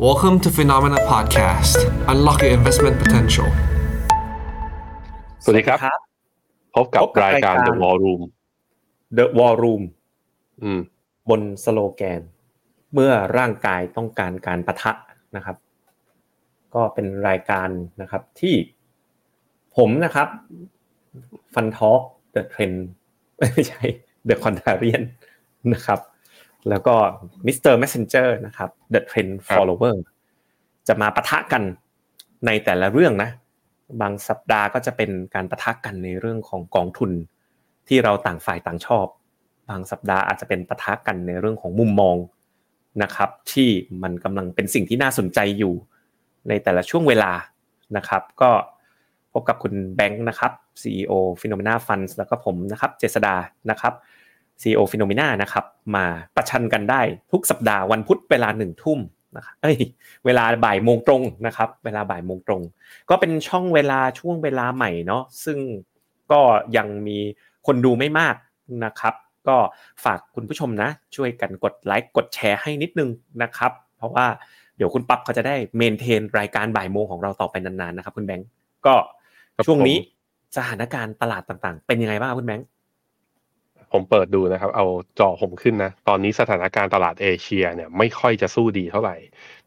Welcome to Phenomena Podcast. Unlock your investment potential. สวัสดีครับ พบกับพบกับรายการ รายการ The War Room The War Room อืม บนสโลแกน เมื่อร่างกายต้องการการปะทะนะครับ ก็เป็นรายการนะครับที่ผมนะครับฟันทอ l เดอะเทรนไม่ใช่ The Contrarian นะครับแล้วก็มิสเตอร์ s ม e n g e r นะครับ The Trend ครับ Follower จะมาปะทะกันในแต่ละเรื่องนะ บางสัปดาห์ก็จะเป็นการปะทะกันในเรื่องของกองทุน ที่เราต่างฝ่ายต่างชอบ บางสัปดาห์อาจจะเป็นปะทะกันในเรื่องของมุมมองนะครับ ที่มันกำลังเป็นสิ่งที่น่าสนใจอยู่ ในแต่ละช่วงเวลานะครับ ก็พบกับคุณแบงค์นะครับ CEO Phenomena Funds แล้วก็ผมนะครับ เจษดานะครับ CEO Phenomena นะครับ มาประชันกันได้ทุกสัปดาห์วันพุธเวลาหนึ่งทุ่มนะครับเอ้ยเวลาบ่ายโมงตรงนะครับ เวลาบ่ายโมงตรง ก็เป็นช่องเวลาช่วงเวลาใหม่เนาะซึ่งก็ยังมีคนดูไม่มากนะครับ ก็ฝากคุณผู้ชมนะ ช่วยกันกดไลค์กดแชร์ให้นิดนึงนะครับ เพราะว่าเดี๋ยวคุณปั๊บเขาจะได้เมนเทนรายการบ่ายโมงของเราต่อไปนานๆนะครับ คุณแบงก์ก็ครับช่วงนี้ผมสถานการณ์ตลาดต่างๆ เป็นยังไงบ้างครับคุณแบงก์ ผมเปิดดูนะครับ เอาจอผมขึ้นนะ ตอนนี้สถานการณ์ตลาดเอเชียเนี่ยไม่ค่อยจะสู้ดีเท่าไหร่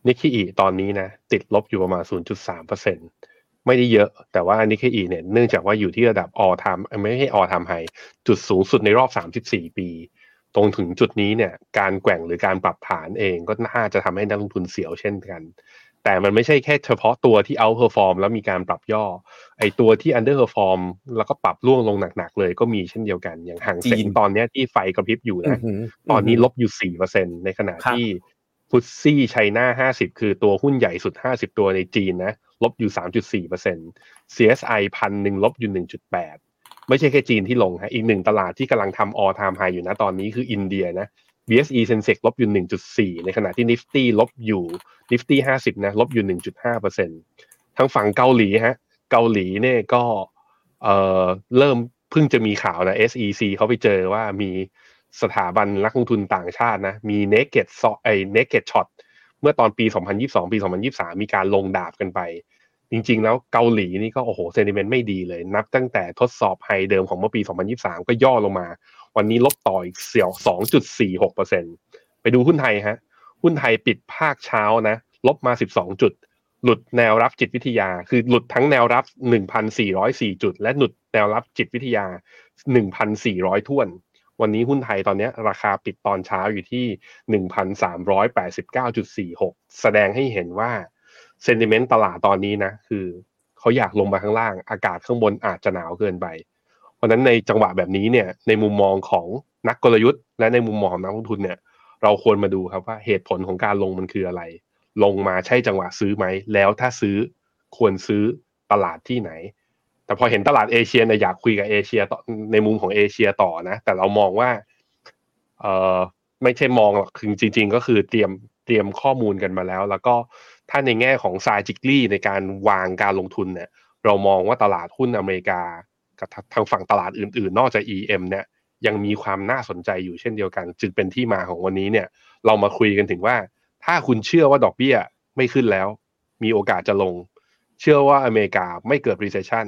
นิก k อีตอนนี้นะ ติดลบอยู่ประมาณ 0.3%ไม่ได้เยอะ แต่ว่านิก k อีเนี่ยเนื่องจากว่าอยู่ที่ระดับ all time เอ้ยไม่ใช่ all time high จุดสูงสุดในรอบ 34 ปี ตรงถึงจุดนี้เนี่ย การแกว่งหรือการปรับฐานเองก็น่าจะทำให้นักลงทุนเสียวเช่นกัน แต่มันไม่ใช่แค่เฉพาะตัวที่ outperform แล้วมีการปรับย่อ ไอตัวที่ underperform แล้วก็ปรับร่วงลงหนักๆเลยก็มีเช่นเดียวกัน อย่างห่างเซ็งตอนเนี้ยที่ไฟกระพริบอยู่นะ ตอนนี้ลบอยู่4%ในขณะที่ฟุตซี่ไชน่า50คือตัวหุ้นใหญ่สุด50ตัวในจีนนะ ลบอยู่3.4% CSI พันหนึ่งลบอยู่1.8ไม่ใช่แค่จีนที่ลงฮะอีกหนึ่งตลาดที่กำลังทำ all time high อยู่นะตอนนี้คืออินเดียนะ BSE Sensex ลบอยู่1.4 ในขณะที่ Nifty ลบอยู่ Nifty 50 นะ ลบอยู่ 1.5%ทางฝั่งเกาหลีฮะ เกาหลีเนี่ยก็เอ่อเริ่มเพิ่งจะมีข่าวนะ SEC เขาไปเจอว่ามีสถาบันนักลงทุนต่างชาตินะ มี naked s h ไอ้ naked shot เมื่อตอนปี 2022 ปี 2023 มีการลงดาบกันไป จริงๆ แล้วเกาหลีนี่ก็โอ้โหเซนิเมนต์ไม่ดีเลย นับตั้งแต่ทดสอบไฮเดิมของเมื่อปี 2023 ก็ย่อลงมาวันนี้ลบต่ออีกเสี่ยว2.46%ไปดูหุ้นไทยฮะ หุ้นไทยปิดภาคเช้านะ ลบมา12จุด หลุดแนวรับจิตวิทยา คือหลุดทั้งแนวรับ1,404จุด และหลุดแนวรับจิตวิทยา1,400ท่วน วันนี้หุ้นไทยตอนเนี้ยราคาปิดตอนเช้าอยู่ที่1,389.46แสดงให้เห็นว่าเซนติเมนต์ตลาดตอนนี้นะ คือเขาอยากลงมาข้างล่าง อากาศข้างบนอาจจะหนาวเกินไป เพราะนั้นในจังหวะแบบนี้เนี่ยในมุมมองของนักกลยุทธ์ และในมุมมองของนักลงทุนเนี่ยเราควรมาดูครับว่าเหตุผลของการลงมันคืออะไร ลงมาใช่จังหวะซื้อไหม แล้วถ้าซื้อควรซื้อตลาดที่ไหน แต่พอเห็นตลาดเอเชียเนี่ยอยากคุยกับเอเชียในมุมของเอเชียต่อนะ แต่เรามองว่าเออไม่ใช่มองหรอกคือจริง ๆ ก็คือเตรียมเตรียมข้อมูลกันมาแล้ว แล้วก็ถ้าในแง่ของซายจิกลี่ในการวางการลงทุนเนี่ยเรามองว่าตลาดหุ้นอเมริกา กับทางฝั่งตลาดอื่นๆ นอกจาก EM เนี่ยยังมีความน่าสนใจอยู่เช่นเดียวกัน จึงเป็นที่มาของวันนี้เนี่ย เรามาคุยกันถึงว่า ถ้าคุณเชื่อว่าดอกเบี้ยไม่ขึ้นแล้ว มีโอกาสจะลง เชื่อว่าอเมริกาไม่เกิด recession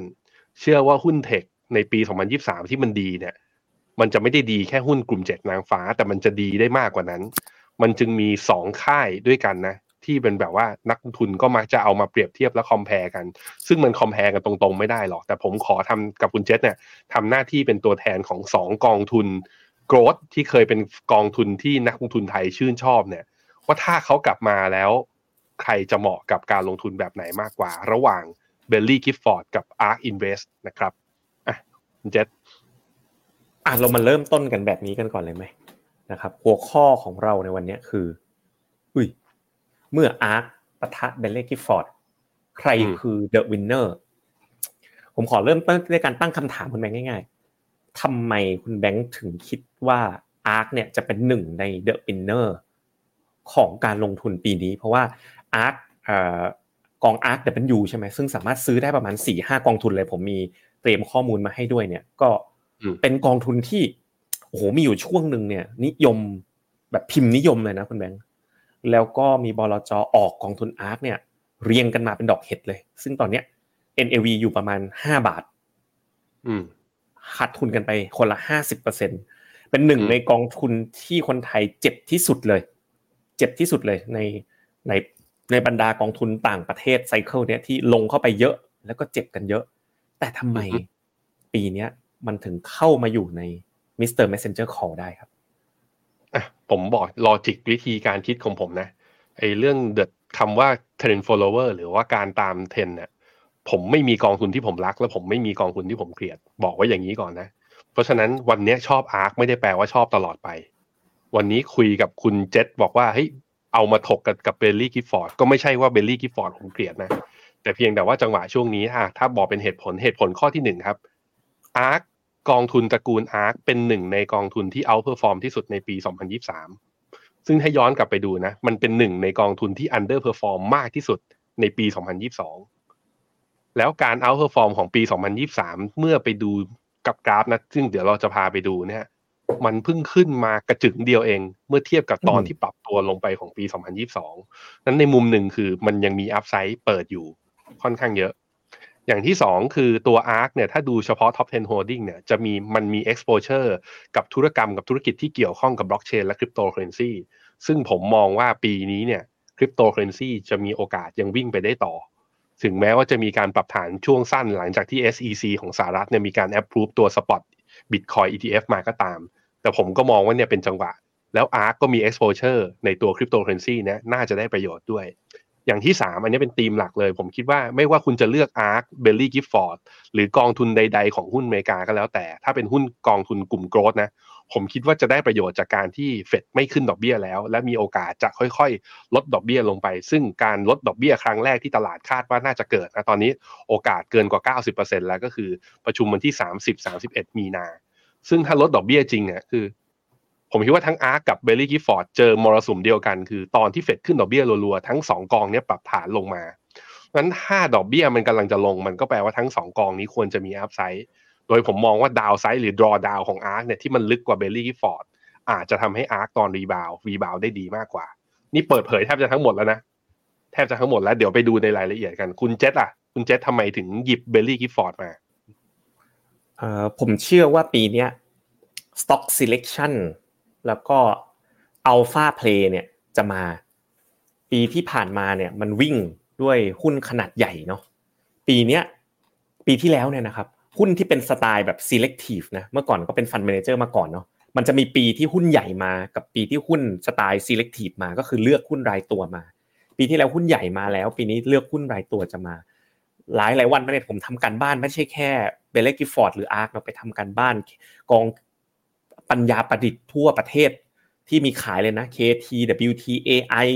เชื่อว่าหุ้นเทคในปี 2023 ที่มันดีเนี่ย มันจะไม่ได้ดีแค่หุ้นกลุ่มเจ็ดนางฟ้า แต่มันจะดีได้มากกว่านั้น มันจึงมีสองค่ายด้วยกันนะ ที่เป็นแบบว่านักลงทุนก็มักจะเอามาเปรียบเทียบและ compare กัน ซึ่งมัน compare กันตรงๆไม่ได้หรอก แต่ผมขอทำกับคุณเจษเนี่ยทำหน้าที่เป็นตัวแทนของสองกองทุน growth ที่เคยเป็นกองทุนที่นักลงทุนไทยชื่นชอบเนี่ย ว่าถ้าเขากลับมาแล้วใครจะเหมาะกับการลงทุนแบบไหนมากกว่า ระหว่าง Baillie Gifford กับ ARK Invest นะครับอะคุณเจษอะเรามาเริ่มต้นกันแบบนี้กันก่อนเลยไหมนะครับ หัวข้อของเราในวันนี้คือ อุ้ย เมื่อ ARK ปะทะ Baillie Gifford ใครอืมคือ The Winner ผมขอเริ่มต้นด้วยการตั้งคำถามคุณแบงค์ง่าย ๆทำไมคุณแบงค์ถึงคิดว่า ARK เนี่ยจะเป็นหนึ่งใน The Winner ของการลงทุนปีนี้ เพราะว่า ARKกองอาร์คเดบันยูใช่ไหมซึ่งสามารถซื้อได้ประมาณสี่ห้ากองทุนเลย ผมมีเตรียมข้อมูลมาให้ด้วยเนี่ย ก็อืมเป็นกองทุนที่โอ้โหมีอยู่ช่วงหนึ่งเนี่ย นิยมแบบพิมพ์นิยมเลยนะคุณแบงค์ แล้วก็มีบลจออกกองทุนอาร์คเนี่ยเรียงกันมาเป็นดอกเห็ดเลย ซึ่งตอนเนี้ย NAV อยู่ประมาณ5บาทอืมขาดทุนกันไปคนละ50%เป็นหนึ่งอืมในกองทุนที่คนไทยเจ็บที่สุดเลย เจ็บที่สุดเลยในในในบรรดากองทุนต่างประเทศ cycle เนี้ยที่ลงเข้าไปเยอะ แล้วก็เจ็บกันเยอะ แต่ทำไมปีเนี้ยมันถึงเข้ามาอยู่ใน Mr. Messenger Call ได้ครับ อะผมบอก logic วิธีการคิดของผมนะไอ้เรื่องเดคำว่า trend follower หรือว่าการตามเทรนเนี่ยผมไม่มีกองทุนที่ผมรัก และผมไม่มีกองทุนที่ผมเกลียด บอกไว้อย่างนี้ก่อนนะ เพราะฉะนั้นวันนี้ชอบ ARK ไม่ได้แปลว่าชอบตลอดไป วันนี้คุยกับคุณเจษบอกว่าเฮ้ยเอามาถกกันกับ Baillie Gifford ก็ไม่ใช่ว่า Baillie Gifford ผมเกลียดนะ แต่เพียงแต่ว่าจังหวะช่วงนี้อะถ้าบอกเป็นเหตุผลเหตุผลข้อที่หนึ่งครับ ARK กองทุนตระกูล ARK เป็นหนึ่งในกองทุนที่ outperform ที่สุดในปี 2023 ซึ่งถ้าย้อนกลับไปดูนะ มันเป็นหนึ่งในกองทุนที่ underperform มากที่สุดในปี 2022 แล้วการ outperform ของปี 2023 เมื่อไปดูกับกราฟนะ ซึ่งเดี๋ยวเราจะพาไปดูเนี่ยมันเพิ่งขึ้นมากระจึ๋งเดียวเอง เมื่อเทียบกับตอนที่ปรับตัวลงไปของปี 2022 นั้นในมุมหนึ่งคือมันยังมี upside เปิดอยู่ค่อนข้างเยอะ อย่างที่สองคือตัว ARK เนี่ยถ้าดูเฉพาะ Top 10 Holding เนี่ยจะมีมันมี exposure กับธุรกรรมกับธุรกิจที่เกี่ยวข้องกับบล็อกเชนและคริปโตเคอร์เรนซีซึ่งผมมองว่าปีนี้เนี่ยคริปโตเคอร์เรนซีจะมีโอกาสยังวิ่งไปได้ต่อ ถึงแม้ว่าจะมีการปรับฐานช่วงสั้นหลังจากที่ SEC ของสหรัฐเนี่ยมีการ approve ตัว spot Bitcoin ETF มาก็ตาม แต่ผมก็มองว่าเนี่ยเป็นจังหวะ แล้ว ARK ก็มี exposure ในตัวคริปโตเคอเรนซีเนี่ยน่าจะได้ประโยชน์ด้วย อย่างที่ 3 อันนี้เป็นธีมหลักเลย ผมคิดว่าไม่ว่าคุณจะเลือก ARK Belly Gifford หรือกองทุนใด ๆ ของหุ้นอเมริกาก็แล้วแต่ ถ้าเป็นหุ้นกองทุนกลุ่มโกรดนะ ผมคิดว่าจะได้ประโยชน์จากการที่เฟดไม่ขึ้นดอกเบี้ยแล้ว และมีโอกาสจะค่อยๆ ลดดอกเบี้ยลงไป ซึ่งการลดดอกเบี้ยครั้งแรกที่ตลาดคาดว่าน่าจะเกิดนะตอนนี้โอกาสเกินกว่า 90%แล้วก็คือประชุมวันที่ 30-31 มีนา ซึ่งถ้าลดดอกเบี้ยจริงเนี่ยคือ ผมคิดว่าทั้ง ARK กับ Baillie Gifford เจอมรสุมเดียวกัน คือตอนที่เฟดขึ้นดอกเบี้ยรัวๆทั้งสองกองเนี้ยปรับฐานลงมางั้นถ้าดอกเบี้ยมันกำลังจะลง มันก็แปลว่าทั้งสองกองนี้ควรจะมี upside โดยผมมองว่า downside หรือ draw down ของ ARK เนี่ยที่มันลึกกว่า Baillie Gifford อาจจะทำให้ ARK ตอน rebound rebound ได้ดีมากกว่า นี่เปิดเผยแทบจะทั้งหมดแล้วนะแทบจะทั้งหมดแล้วเดี๋ยวไปดูในรายละเอียดกันคุณเจษอะ คุณเจษทำไมถึงหยิบเบลลี่กิฟฟอร์ดมาเอ่อผมเชื่อว่าปีเนี้ย stock selection แล้วก็ alpha play เนี่ยจะมา ปีที่ผ่านมาเนี่ยมันวิ่งด้วยหุ้นขนาดใหญ่เนาะปีเนี้ยปีที่แล้วเนี่ยนะครับหุ้นที่เป็นสไตล์แบบ selective นะเมื่อก่อนก็เป็น fund manager มาก่อนเนาะมันจะมีปีที่หุ้นใหญ่มากับปีที่หุ้นสไตล์ selective มาก็คือเลือกหุ้นรายตัวมา ปีที่แล้วหุ้นใหญ่มาแล้ว ปีนี้เลือกหุ้นรายตัวจะมา หลายหลายวันไมาเนี่ผมทำการบ้านไม่ใช่แค่เบลเลกิฟอร์ดหรืออาร์คเราไปทำการบ้านกอง ปัญญาประดิษฐ์ทั่วประเทศที่มีขายเลยนะ KT WT AI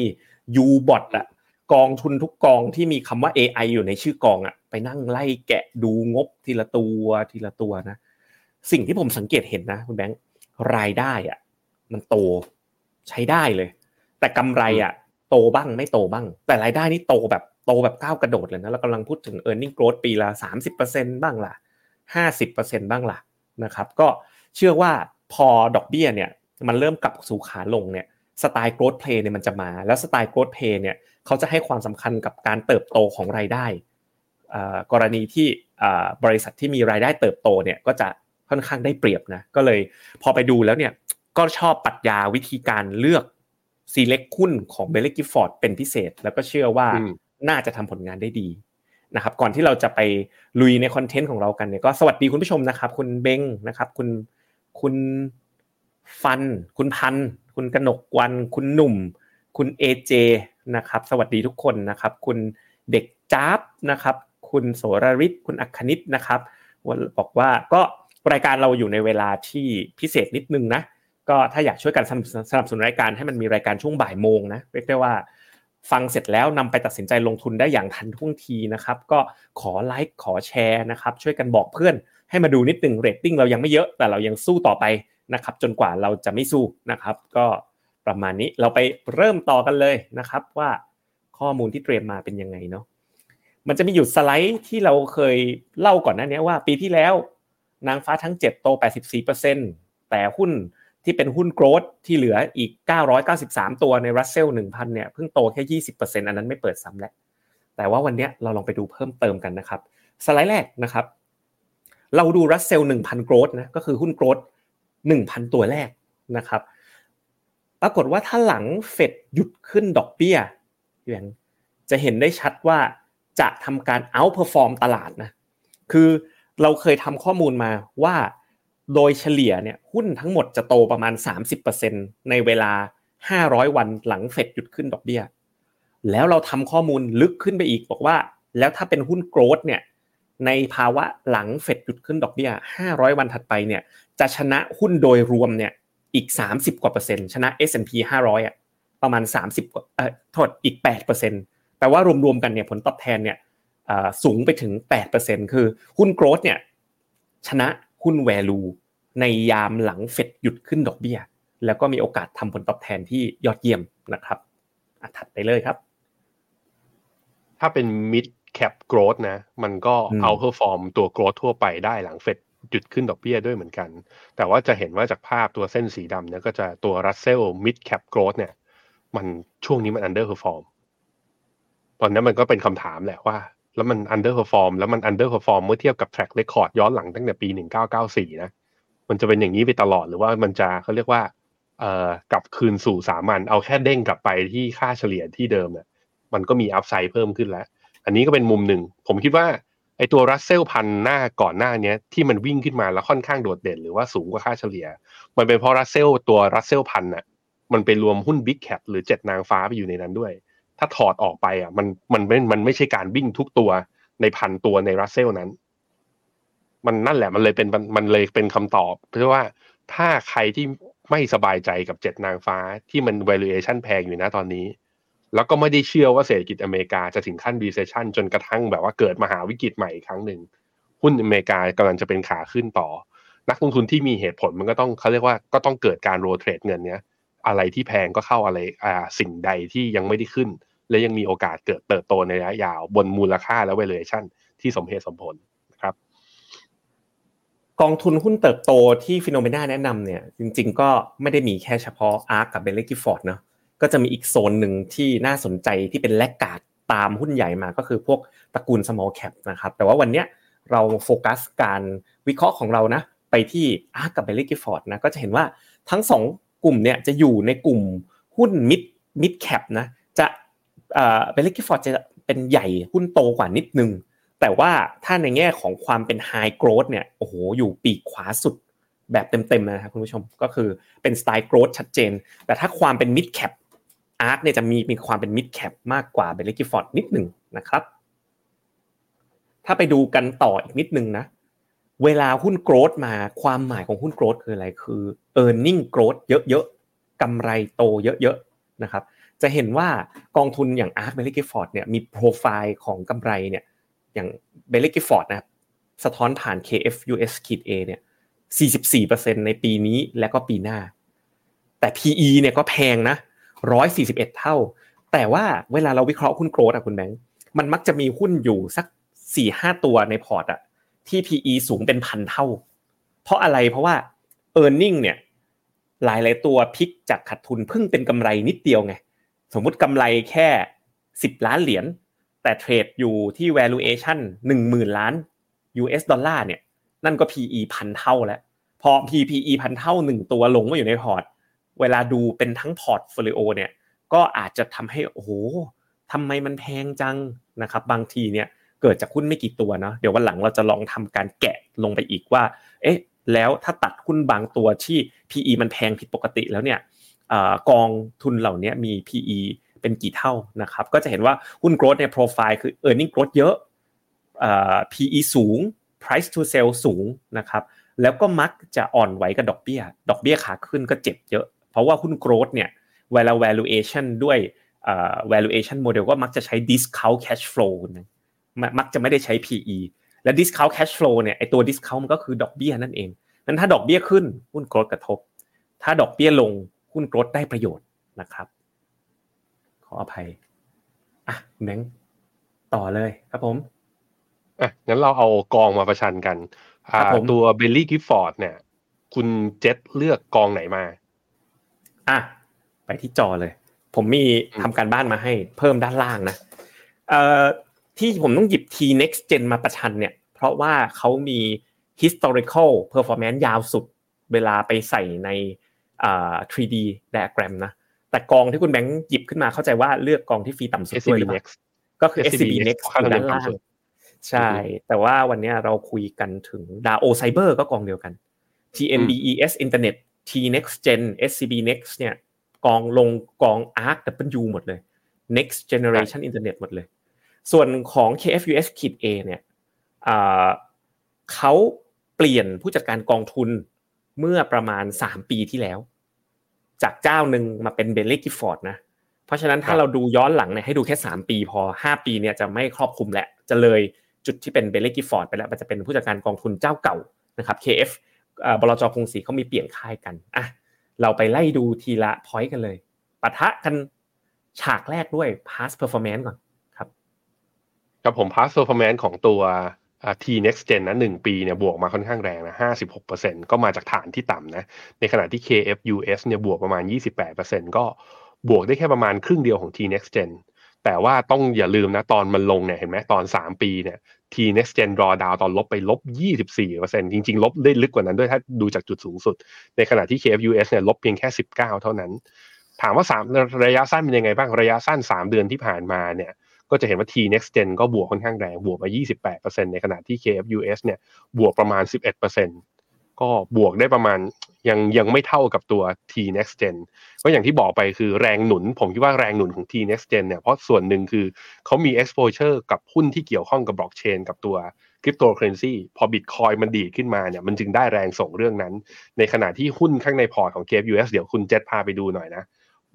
Ubot อะกองทุนทุกกองที่มีคำว่า AI อยู่ในชื่อกองอะไปนั่งไล่แกะดูงบทีละตัวทีละตัวนะ สิ่งที่ผมสังเกตเห็นนะคุณแบงค์รายได้อะมันโตใช้ได้เลย แต่กำไรอะโตบ้างไม่โตบ้าง แต่รายได้นี่โตแบบโตแบบก้าวกระโดดเลยนะเรากำลังพูดถึง e a r n i n g growth ปีละ 30%บ้างล่ะ 50%บ้างล่ะนะครับ ก็เชื่อว่า พอดอกเบี้ยเนี่ยมันเริ่มกลับสู่ขาลงเนี่ยสไตล์ growth play เนี่ยมันจะมา แล้วสไตล์ growth play เนี่ยเขาจะให้ความสำคัญกับการเติบโตของรายได้อ่ากรณีที่อ่าบริษัทที่มีรายได้เติบโตเนี่ยก็จะค่อนข้างได้เปรียบนะก็เลยพอไปดูแล้วเนี่ยก็ชอบปรัชญาวิธีการเลือก select หุ้นของ Baillie Gifford เป็นพิเศษ แล้วก็เชื่อว่าอืมน่าจะทำผลงานได้ดีนะครับก่อนที่เราจะไปลุยใน content ของเรากันเนี่ยก็สวัสดีคุณผู้ชมนะครับ คุณแบงค์นะครับ คุณ คุณฟัน คุณพัน คุณกนกวัน คุณหนุ่ม คุณเอเจนะครับ สวัสดีทุกคนนะครับ คุณเด็กจ้าบนะครับ คุณโสรริศคุณอัคคณิตนะครับว่าบอกว่าก็รายการเราอยู่ในเวลาที่พิเศษนิดนึงนะ ก็ถ้าอยากช่วยกันสนับสนับสนุนรายการให้มันมีรายการช่วงบ่ายโมงนะเรียกได้ว่าฟังเสร็จแล้วนำไปตัดสินใจลงทุนได้อย่างทันท่วงทีนะครับ ก็ขอไลค์ขอแชร์นะครับ ช่วยกันบอกเพื่อน ให้มาดูนิดหนึ่งเรตติ้งเรายังไม่เยอะแต่เรายังสู้ต่อไปนะครับจนกว่าเราจะไม่สู้นะครับ ก็ประมาณนี้เราไปเริ่มต่อกันเลยนะครับ ว่าข้อมูลที่เตรียมมาเป็นยังไงเนาะมันจะมีอยู่สไลด์ที่เราเคยเล่าก่อนหน้านี้ว่าปีที่แล้ว นางฟ้าทั้ง 7 โต 84%แต่หุ้นที่เป็นหุ้นโกรดที่เหลืออีก 993 ตัวในรัสเซล1,000 เนี่ยเพิ่งโตแค่ 20%อันนั้นไม่เปิดซ้ำแล้วแต่ว่าวันนี้เราลองไปดูเพิ่มเติมกันนะครับ สไลด์แรกนะครับ เราดูรัสเซล1,000โกรดนะก็คือหุ้นโกรด1,000ตัวแรกนะครับ ปรากฏว่าถ้าหลังเฟดหยุดขึ้นดอกเบี้ยอย่างจะเห็นได้ชัดว่าจะทำการ outperform ตลาดนะคือเราเคยทำข้อมูลมาว่าโดยเฉลี่ยเนี่ยหุ้นทั้งหมดจะโตประมาณ 30%ในเวลา 500 วันหลังเฟดหยุดขึ้นดอกเบี้ย แล้วเราทำข้อมูลลึกขึ้นไปอีกบอกว่า แล้วถ้าเป็นหุ้นโกรดเนี่ย ในภาวะหลังเฟดหยุดขึ้นดอกเบี้ย 500 วันถัดไปเนี่ยจะชนะหุ้นโดยรวมเนี่ยอีก 30 กว่าเปอร์เซ็นต์ชนะ S&P 500อะประมาณ 30กว่าเออโทษอีก8เปอร์เซ็นต์แปลว่ารวมๆกันเนี่ยผลตอบแทนเนี่ยสูงไปถึง8%คือหุ้นโกรดเนี่ยชนะหุ้น value ในยามหลังเฟดหยุดขึ้นดอกเบี้ย แล้วก็มีโอกาสทำผลตอบแทนที่ยอดเยี่ยมนะครับถัดไปเลยครับ ถ้าเป็น mid cap growth นะ มันก็ outperform ตัว growth ทั่วไปได้หลังเฟดหยุดขึ้นดอกเบี้ยด้วยเหมือนกัน แต่ว่าจะเห็นว่าจากภาพตัวเส้นสีดำเนี่ยก็จะตัว Russell mid cap growth เนี่ย มันช่วงนี้มัน underperform ตอนนี้มันก็เป็นคำถามแหละว่า แล้วมัน underperform แล้วมัน underperform เมื่อเทียบกับ track record ย้อนหลังตั้งแต่ปี 1994 นะ มันจะเป็นอย่างนี้ไปตลอดหรือว่ามันจะเขาเรียกว่าเอ่อกลับคืนสู่สามัญเอาแค่เด้งกลับไปที่ค่าเฉลี่ยที่เดิมเนี่ยมันก็มี upside เพิ่มขึ้นแล้ว อันนี้ก็เป็นมุมหนึ่ง ผมคิดว่าไอตัวรัสเซลพันหน้าก่อนหน้าเนี้ยที่มันวิ่งขึ้นมาแล้วค่อนข้างโดดเด่น หรือว่าสูงกว่าค่าเฉลี่ย มันเป็นเพราะรัสเซลตัวรัสเซลพันน่ะมันไปรวมหุ้น big cap หรือเจ็ดนางฟ้าไปอยู่ในนั้นด้วย ถ้าถอดออกไปอะมันมันไม่มันไม่ใช่การวิ่งทุกตัวในพันตัวในรัสเซลนั้น มันนั่นแหละมันเลยเป็นมันเลยเป็นคำตอบ เพราะว่าถ้าใครที่ไม่สบายใจกับเจ็ดนางฟ้าที่มัน valuation แพงอยู่นะตอนนี้ แล้วก็ไม่ได้เชื่อว่าเศรษฐกิจอเมริกาจะถึงขั้น recession จนกระทั่งแบบว่าเกิดมหาวิกฤตใหม่อีกครั้งหนึ่งหุ้นอเมริกากำลังจะเป็นขาขึ้นต่อ นักลงทุนที่มีเหตุผลมันก็ต้องเขาเรียกว่าก็ต้องเกิดการโรเทรดเงินเนี้ยอะไรที่แพงก็เข้าอะไรอ่าสิ่งใดที่ยังไม่ได้ขึ้น และยังมีโอกาสเกิดเติบโตในระยะยาวบนมูลค่าและ valuation ที่สมเหตุสมผลนะครับกองทุนหุ้นเติบโตที่ฟิโนเมนาแนะนำเนี่ยจริง ๆ ก็ไม่ได้มีแค่เฉพาะ ARK กับ Baillie Gifford เนาะ ก็จะมีอีกโซนหนึ่งที่น่าสนใจที่เป็น laggard ตามหุ้นใหญ่มาก็คือพวกตระกูล small cap นะครับ แต่ว่าวันนี้เราโฟกัสการวิเคราะห์ของเรานะ ไปที่ ARK กับ Baillie Gifford นะก็จะเห็นว่าทั้งสองกลุ่มเนี่ยจะอยู่ในกลุ่มหุ้น mid mid cap นะจะ Baillie Gifford จะเป็นใหญ่หุ้นโตกว่านิดนึง แต่ว่าถ้าในแง่ของความเป็น high growth เนี่ยโอ้โหอยู่ปีกขวาสุดแบบเต็มๆนะครับคุณผู้ชมก็คือเป็นสไตล์ growth ชัดเจน แต่ถ้าความเป็น mid cap ARK เนี่ยจะมีมีความเป็น mid cap มากกว่า Baillie Gifford นิดหนึ่งนะครับ ถ้าไปดูกันต่ออีกนิดนึงนะ เวลาหุ้น growth มาความหมายของหุ้นโกรดคืออะไรคือ e a r n i n g growth เยอะๆกำไรโตเยอะๆนะครับ จะเห็นว่ากองทุนอย่าง ARK b e l l y Gifford เนี่ยมีโปรไฟล์ของกำไรเนี่ยอย่าง b e l l y Gifford นะสะท้อนผ่าน KF US ขีด A เนี่ย 44%ในปีนี้และก็ปีหน้า แต่ PE เนี่ยก็แพงนะ 141 เท่า แต่ว่าเวลาเราวิเคราะห์หุ้นโกรดอะคุณแบงค์มันมักจะมีหุ้นอยู่สัก4-5ตัวในพอร์ตอะที่ PE สูงเป็นพันเท่า เพราะอะไรเพราะว่า e a r n i n g เนี่ยหลายหลายตัวพลิกจากขาดทุนเพิ่งเป็นกำไรนิดเดียวไง สมมุติกำไรแค่ 10 ล้านเหรียญแต่ trade อยู่ที่ valuation 10,000 ล้าน US ดอลลาร์เนี่ยนั่นก็ PE พันเท่าแล้ว พอ P PE พันเท่าหนึ่งตัวลงมาอยู่ในพอร์ต เวลาดูเป็นทั้ง portfolio เนี่ยก็อาจจะทำให้โอ้โหทำไมมันแพงจังนะครับ บางทีเนี่ยเกิดจากหุ้นไม่กี่ตัวเนาะเดี๋ยววันหลังเราจะลองทำการแกะลงไปอีกว่า เอ๊ะ แล้วถ้าตัดหุ้นบางตัวที่ PE มันแพงผิดปกติแล้วเนี่ยกองทุนเหล่านี้มี PE เป็นกี่เท่านะครับ ก็จะเห็นว่าหุ้น growth ในโปรไฟล์คือ earning growth เยอะ PE สูง price to sell สูงนะครับ แล้วก็มักจะอ่อนไหวกับดอกเบี้ย ดอกเบี้ยขาขึ้นก็เจ็บเยอะ เพราะว่าหุ้น growth เนี่ยเวลา valuation ด้วย valuation model ก็มักจะใช้ discount cash flow นะมักจะไม่ได้ใช้ PE และ discount cash flow เนี่ยไอตัว discount มันก็คือดอกเบี้ยนั่นเองนั้นถ้าดอกเบี้ยขึ้นหุ้น growth กระทบ ถ้าดอกเบี้ยลงหุ้น growth ได้ประโยชน์นะครับ ขออภัยอะแบงค์ต่อเลยครับผมอะงั้นเราเอากองมาประชันกันอ่าตัว Baillie Gifford เนี่ย คุณเจษเลือกกองไหนมา อะไปที่จอเลย ผมมีทำการบ้านมาให้เพิ่มด้านล่างนะเอ่อที่ผมต้องหยิบ T-NEXTGEN มาประชันเนี่ย เพราะว่าเขามี historical performance ยาวสุดเวลาไปใส่ในอ่า 3D diagram นะ แต่กองที่คุณแบงค์หยิบขึ้นมาเข้าใจว่าเลือกกองที่ fee ต่ำสุดด้วย SCB หรือเปล่า Next ก็คือ SCB SCB Next ค่าอยู่ธรรมเนีด้ายนมล่างต่ำสุดใช่ แต่ว่าวันนี้เราคุยกันถึง DAO Cyber ก็กองเดียวกัน TNBES Internet T Next Gen SCB Next เนี่ยกองลงกอง ARC W หมดเลย Next Generation Internet หมดเลย ส่วนของ KFUS A เนี่ยเขาเปลี่ยนผู้จัดการกองทุนเมื่อประมาณ 3 ปีที่แล้ว จากเจ้าหนึ่งมาเป็นเบลเล่กิฟอร์ดนะ เพราะฉะนั้นถ้าเราดูย้อนหลังเนี่ยให้ดูแค่ 3 ปีพอ 5 ปีเนี่ยจะไม่ครอบคลุมแหละจะเลยจุดที่เป็น Baillie Gifford ไปแล้วมันจะเป็นผู้จัดการกองทุนเจ้าเก่านะครับ KF บลจกรุงศรีเขามีเปลี่ยนค่ายกันอะเราไปไล่ดูทีละ point กันเลยปะทะกันฉากแรกด้วย past performance ก่อนครับครับผม past performance ของตัว T next gen นะหนึ่งปีเนี่ยบวกมาค่อนข้างแรงนะห้าสิบหกเปอร์เซ็นก็มาจากฐานที่ต่ำนะ ในขณะที่ KFUS เนี่ยบวกประมาณยี่สิบแปดเปอร์เซ็นก็บวกได้แค่ประมาณครึ่งเดียวของ T next gen แต่ว่าต้องอย่าลืมนะ ตอนมันลงเนี่ยเห็นไหมตอนสามปีเนี่ย T next gen drawdown ตอนลบไปลบ 24%จริง ๆ ลบได้ลึกกว่านั้นด้วยถ้าดูจากจุดสูงสุด ในขณะที่ KFUS เนี่ยลบเพียงแค่ 19 เท่านั้น ถามว่าสามระยะสั้นเป็นยังไงบ้าง ระยะสั้นสามเดือนที่ผ่านมาเนี่ยก็จะเห็นว่า T next gen ก็บวกค่อนข้างแรง บวกมา 28%ในขณะที่ KFUS เนี่ยบวกประมาณ 11% ก็บวกได้ประมาณยังยังไม่เท่ากับตัว T next gen ก็อย่างที่บอกไปคือแรงหนุน ผมคิดว่าแรงหนุนของ T next gen เนี่ยเพราะส่วนหนึ่งคือเขามี exposure กับหุ้นที่เกี่ยวข้องกับบล็อกเชนกับตัวคริปโตเคอเรนซีพอบิตคอยน์มันดีขึ้นมาเนี่ยมันจึงได้แรงส่งเรื่องนั้น ในขณะที่หุ้นข้างในพอร์ตของ KFUS เดี๋ยวคุณเจษพาไปดูหน่อยนะ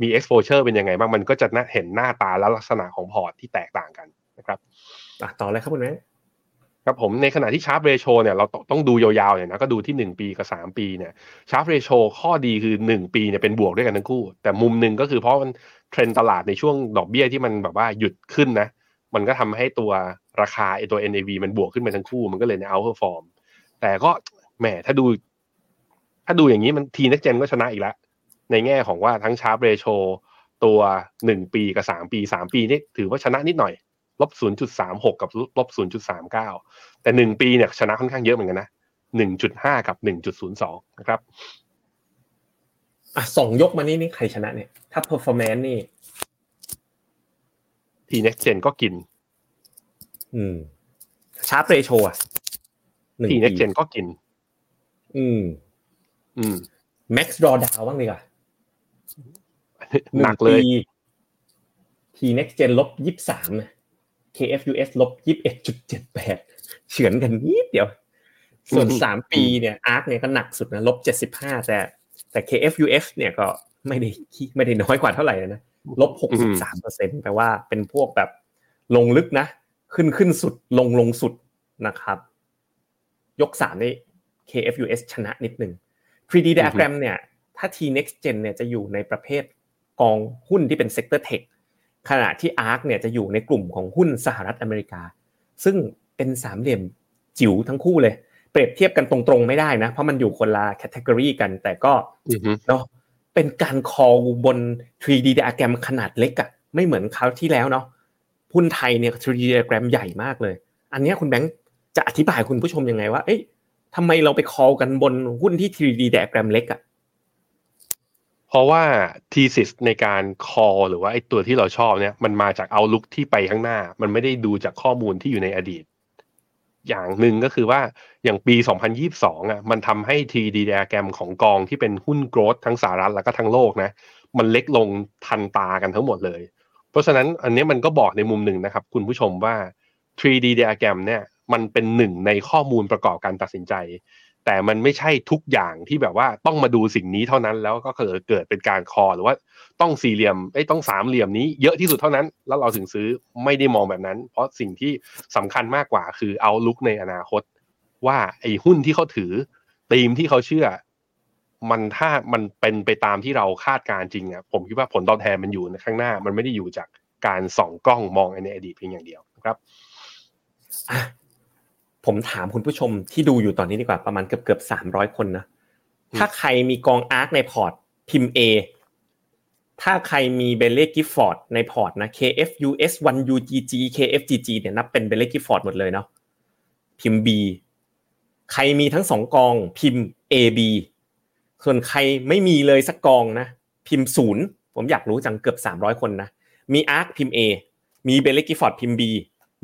มี exposure เป็นยังไงบ้างมันก็จะเห็นหน้าตาและลักษณะของพอร์ตที่แตกต่างกันนะครับต่อเลยครับคุณแบงค์ ครับผมในขณะที่ Sharpe ratio เนี่ยเราต้องดูยาวๆเนี่ยนะก็ดูที่ 1 ปีกับ 3 ปีเนี่ย Sharpe ratio ข้อดีคือ 1 ปีเนี่ยเป็นบวกด้วยกันทั้งคู่ แต่มุมหนึ่งก็คือเพราะมันเทรนตลาดในช่วงดอกเบี้ยที่มันแบบว่าหยุดขึ้นนะมันก็ทำให้ตัวราคาไอตัว NAV มันบวกขึ้นไปทั้งคู่ มันก็เลยใน outperform แต่ก็แหมถ้าดู ถ้าดูอย่างนี้มัน T next gen ก็ชนะอีกแล้วในแง่ของว่าทั้ง Sharpe ratioตัวหนึ่งปีกับสามปีสามปีนี่ถือว่าชนะนิดหน่อย ลบศูนย์จุดสามหกกับลบศูนย์จุดสามเก้าแต่หนึ่งปีเนี่ยชนะค่อนข้างเยอะเหมือนกันนะหนึ่งจุดห้ากับหนึ่งจุดศูนย์สองนะครับอะส่งยกมานี่นี่ใครชนะเนี่ย ถ้า performance นี่ทีเน็กเจนก็กิน อืมชาร์ปเรโชอะทีเน็กเจนก็กิน อืม อืม max drawdown บ้างดีกว่าหนักเลย T next gen ลบยี่สิบสาม KFUS ลบยี่สิบเอ็ดจุดเจ็ดแปดเฉือนกันนิดเดียว ส่วนสามปีเนี่ย ARK เนี่ยก็หนักสุดนะลบเจ็ดสิบห้าแต่แต่ KFUS เนี่ยก็ไม่ได้ไม่ได้น้อยกว่าเท่าไหร่นะลบหกสิบสามเปอร์เซ็นต์แปลว่าเป็นพวกแบบลงลึกนะ ขึ้นขึ้นสุดลงลงสุดนะครับ ยกสามนี่ KFUS ชนะนิดหนึ่ง 3D diagram เนี่ย ถ้า T next gen เนี่ยจะอยู่ในประเภทกองหุ้นที่เป็น sector tech ขณะที่ ARK เนี่ยจะอยู่ในกลุ่มของหุ้นสหรัฐอเมริกา ซึ่งเป็นสามเหลี่ยมจิ๋วทั้งคู่เลย เปรียบเทียบกันตรงๆไม่ได้นะ เพราะมันอยู่คนละ category กันแต่ก็เนาะเป็นการคอลบน 3D diagram ขนาดเล็กอะไม่เหมือนคราวที่แล้วเนาะหุ้นไทยเนี่ย 3D diagram ใหญ่มากเลย อันนี้คุณแบงค์จะอธิบายคุณผู้ชมยังไงว่า เอ๊ะทำไมเราไปคอลกันบนหุ้นที่ 3D diagram เล็กอะ เพราะว่า thesis ในการ call หรือว่าไอตัวที่เราชอบเนี่ยมันมาจากเอาลุกที่ไปข้างหน้า มันไม่ได้ดูจากข้อมูลที่อยู่ในอดีต อย่างหนึ่งก็คือว่าอย่างปี 2022อะมันทำให้ 3D diagram ของกองที่เป็นหุ้นโกรดทั้งสหรัฐแล้วก็ทั้งโลกนะ มันเล็กลงทันตากันทั้งหมดเลย เพราะฉะนั้นอันนี้มันก็บอกในมุมหนึ่งนะครับ คุณผู้ชมว่า 3D diagram เนี่ยมันเป็นหนึ่งในข้อมูลประกอบการตัดสินใจ แต่มันไม่ใช่ทุกอย่างที่แบบว่าต้องมาดูสิ่งนี้เท่านั้นแล้วก็เกิดเกิดเป็นการคอหรือว่าต้องสี่เหลี่ยมไอ้ต้องสามเหลี่ยมนี้เยอะที่สุดเท่านั้น แล้วเราถึงซื้อไม่ได้มองแบบนั้น เพราะสิ่งที่สำคัญมากกว่าคือเอาลุกในอนาคต ว่าไอ้หุ้นที่เขาถือธีมที่เขาเชื่อ มันถ้ามันเป็นไปตามที่เราคาดการจริงอะผมคิดว่าผลตอบแทนมันอยู่ในข้างหน้า มันไม่ได้อยู่จากการส่องกล้องมองในอดีตเพียงอย่างเดียวนะครับ ผมถามคุณผู้ชมที่ดูอยู่ตอนนี้ดีกว่าประมาณเกือบเกือบสามร้อยคนนะถ้าใครมีกอง ARK ในพอร์ตพิมพ์ A ถ้าใครมี Baillie Gifford ในพอร์ตนะ KFUS 1 UGG KFGG เนี่ยนับเป็น Baillie Gifford หมดเลยเนาะพิมพ์ B ใครมีทั้งสองกองพิมพ์ AB ส่วนใครไม่มีเลยสักกองนะ พิมพ์ศูนย์ผมอยากรู้จังเกือบ 300 คนนะ มี ARK พิมพ์ A มี Baillie Gifford พิมพ์ B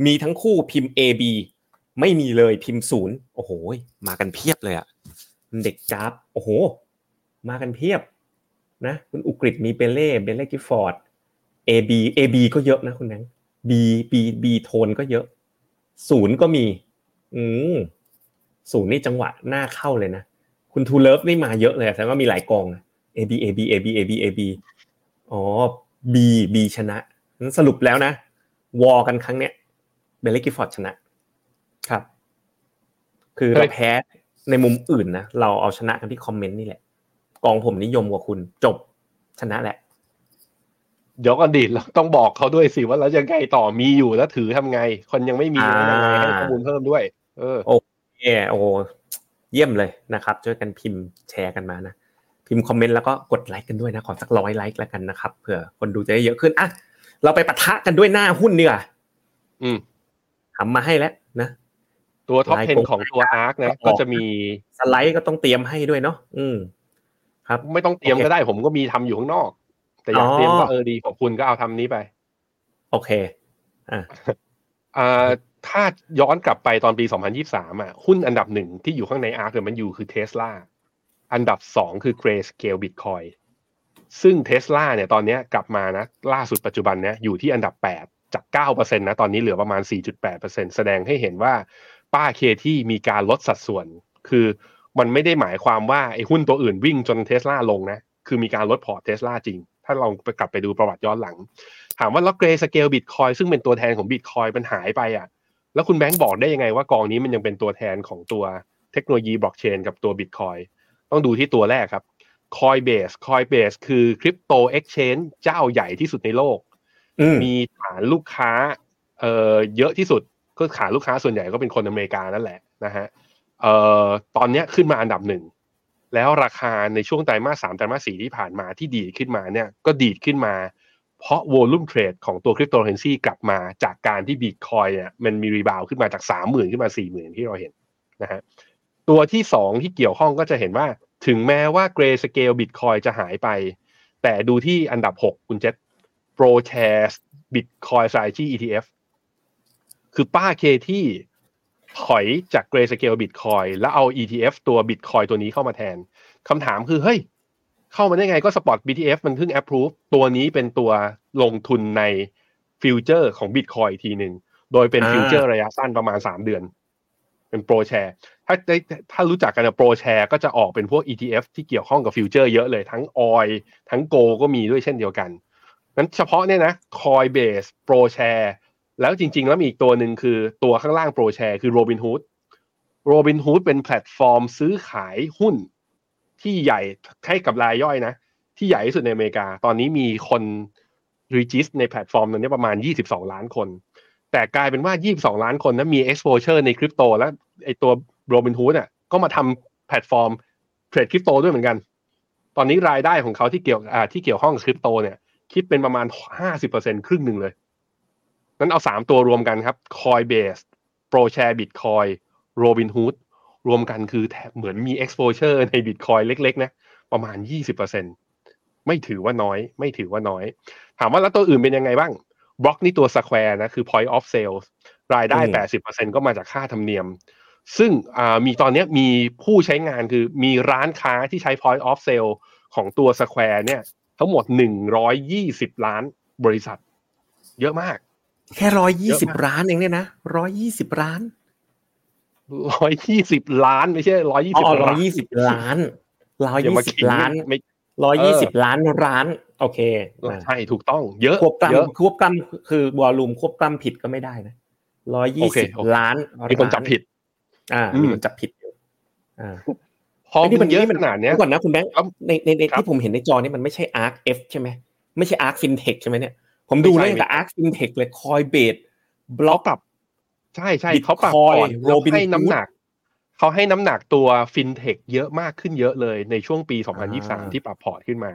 มีทั้งคู่พิมพ์ AB ไม่มีเลยพิมพ์ศูนย์โอ้โหมากันเพียบเลยอะเด็กจ้าบโอ้โห มากันเพียบนะคุณอุกฤษมี Baillie Baillie Gifford AB AB ก็เยอะนะคุณแบงค์ B B B โทนก็เยอะ ศูนย์ก็มี อืมศูนย์นี่จังหวะน่าเข้าเลยนะ คุณทูเลิฟนี่มาเยอะเลยแสดงว่ามีหลายกอง AB AB AB AB AB อ๋อ B B ชนะ สรุปแล้วนะ วอกันครั้งเนี้ย Baillie Gifford ชนะ ครับ คือเราแพ้ในมุมอื่นนะเราเอาชนะกันที่คอมเมนต์นี่แหละ กองผมนิยมกว่าคุณเจษชนะแหละ เดี๋ยวก่อนดิเราต้องบอกเขาด้วยสิว่าเราจะไงต่อมีอยู่แล้วถือทำไง คนยังไม่มีแล้วยังไงให้ข้อมูลเพิ่มด้วย เออโอเคโอ้เยี่ยมเลยนะครับช่วยกันพิมพ์แชร์กันมานะพิมพ์คอมเมนต์แล้วก็กดไลค์กันด้วยนะขอสักร้อยไลค์แล้วกันนะครับเผื่อคนดูจะได้เยอะขึ้นอะเราไปปะทะกันด้วยหน้าหุ้นดีกว่าอืมทำมาให้แล้วนะ ตัว top 10ของตัว ARK นะก็จะมีสไลด์ก็ต้องเตรียมให้ด้วยเนาะอืม ครับ ไม่ต้องเตรียมก็ได้ผมก็มีทำอยู่ข้างนอก แต่อยากเตรียมก็เออดีขอบคุณก็เอาทำนี้ไป โอเค อ่าอ่าถ้าย้อนกลับไปตอนปี 2023 อะ หุ้นอันดับหนึ่งที่อยู่ข้างในอาร์คเนี่ยมันอยู่คือเทสลาอันดับสองคือ Grayscale Bitcoin ซึ่งเทสลาเนี่ยตอนนี้กลับมานะ ล่าสุดปัจจุบันเนี่ยอยู่ที่อันดับ 8 จาก 9%นะ ตอนนี้เหลือประมาณ 4.8%แสดงให้เห็นว่า ป้า Cathie มีการลดสัดส่วน คือมันไม่ได้หมายความว่าไอ้หุ้นตัวอื่นวิ่งจนเทสลาลงนะ คือมีการลดพอร์ตเทสลาจริง ถ้าลองไปกลับไปดูประวัติย้อนหลัง ถามว่าแล้ว Grayscale Bitcoin ซึ่งเป็นตัวแทนของบิตคอยน์มันหายไปอะ แล้วคุณแบงค์บอกได้ยังไงว่ากองนี้มันยังเป็นตัวแทนของตัวเทคโนโลยีบล็อกเชนกับตัวบิตคอยน์ต้องดูที่ตัวแรกครับ Coinbase Coinbase คือ crypto exchangeเจ้าใหญ่ที่สุดในโลกอืมมีฐานลูกค้าเอ่อเยอะที่สุด ก็ฐานลูกค้าส่วนใหญ่ก็เป็นคนอเมริกานั่นแหละนะฮะเอ่อตอนนี้ขึ้นมาอันดับหนึ่งแล้วราคาในช่วงไตรมาสสามไตรมาสสี่ที่ผ่านมาที่ดีดขึ้นมาเนี่ยก็ดีดขึ้นมา เพราะ volume trade ของตัวคริปโตเคอเรนซีกลับมาจากการที่บิตคอยน์เนี่ยมันมี rebound ขึ้นมาจากสามหมื่นขึ้นมาสี่หมื่นที่เราเห็นนะฮะตัวที่สองที่เกี่ยวข้องก็จะเห็นว่าถึงแม้ว่า Grayscale Bitcoin จะหายไป แต่ดูที่อันดับหกคุณเจษ ProShares Bitcoin Strategy ETF คือป้า Cathie ที่ถอยจาก Grayscale Bitcoin แล้วเอา ETF ตัว Bitcoin ตัวนี้เข้ามาแทนคำถามคือเฮ้ยเข้ามาได้ไงก็ Spot ETF มันเพิ่ง approve ตัวนี้เป็นตัวลงทุนใน future ของ Bitcoin อีกทีหนึ่งโดยเป็นอ่า future ระยะสั้นประมาณ3เดือน เป็น ProShares ถ้าได้ถ้ารู้จักกัน ProShares ก็จะออกเป็นพวก ETF ที่เกี่ยวข้องกับ future เยอะเลยทั้งออยทั้งโกก็มีด้วยเช่นเดียวกันนั้นเฉพาะเนี่ยนะ Coinbase ProShares แแล้วจริง ๆ แล้วมีอีกตัวหนึ่งคือตัวข้างล่าง Pro Share คือ Robinhood Robinhood เป็นแพลตฟอร์มซื้อขายหุ้น ที่ใหญ่ให้กับรายย่อยนะ ที่ใหญ่ที่สุดในอเมริกา ตอนนี้มีคน regis ในแพลตฟอร์มนั้นประมาณ 22 ล้านคน แต่กลายเป็นว่า 22 ล้านคนนะมี exposure ในคริปโตแล้วไอตัว Robinhood อะก็มาทำแพลตฟอร์มเทรดคริปโตด้วยเหมือนกัน ตอนนี้รายได้ของเขาที่เกี่ยวที่เกี่ยวข้องกับคริปโตเนี่ยคิดเป็นประมาณ 50%ครึ่งหนึ่งเลย นั้นเอา3ตัวรวมกันครับ Coinbase ProShare Bitcoin Robinhood รวมกันคือแทบเหมือนมี exposure ใน Bitcoin เล็ก ๆ นะ ประมาณ 20%ไม่ถือว่าน้อย ไม่ถือว่าน้อย ถามว่าแล้วตัวอื่นเป็นยังไงบ้างบล็อกนี่ตัว Square นะ คือ Point of Sales รายได้อืม80%ก็มาจากค่าธรรมเนียม ซึ่งอ่ามีตอนเนี้ยมีผู้ใช้งานคือมีร้านค้าที่ใช้ Point of Sale ของตัว Square เนี่ย ทั้งหมด 120 ล้านบริษัท เยอะมาก แค่ร้อยยี่เยสิบอะมากล้านเองเนี่ยนะร้อยยี่สิบล้าน120ล้านไม่ใช่120อ๋อร้อล้ายนยี่สิบล้านร้อยอย่ายี่มาสิบขิงล้านไม่ร้อยยี่สิบเออล้านร้าน โอเคอะใช่ถูกต้อง เยอะควบกล้เยอะำควบกล้ำคือวอลลุ่มควบกล้ำผิดก็ไม่ได้นะร้อยโอยี่เคสิบโอเคล้านมีคนจับผิด อ่าอืมมีคนจับผิดอยู่อ่าพอไอ้นี่มันเยอะนี่ขนาดเนี้ยดี๋วก่อนนะคุณแบงค์ครับในในในครับที่ผมเห็นในจอนี่มันไม่ใช่ Arc F ใช่ไหมไม่ใช่ Arc FinTech ใช่ไหมเนี่ย ผมดูไม่แล้ใช่วแต่ Arc FinTech เลย Coinbase บล็อกเขาปรับ ใช่ใช่ Bitcoin เขาปรับก่อนแล้ว Robinhood ให้น้ำหนักเขาให้น้ำหนักตัววฟินเทคเยอะมากขึ้นเยอะเลยในช่วงปีอ่า2023 ที่ปรับพอร์ตขึ้นมา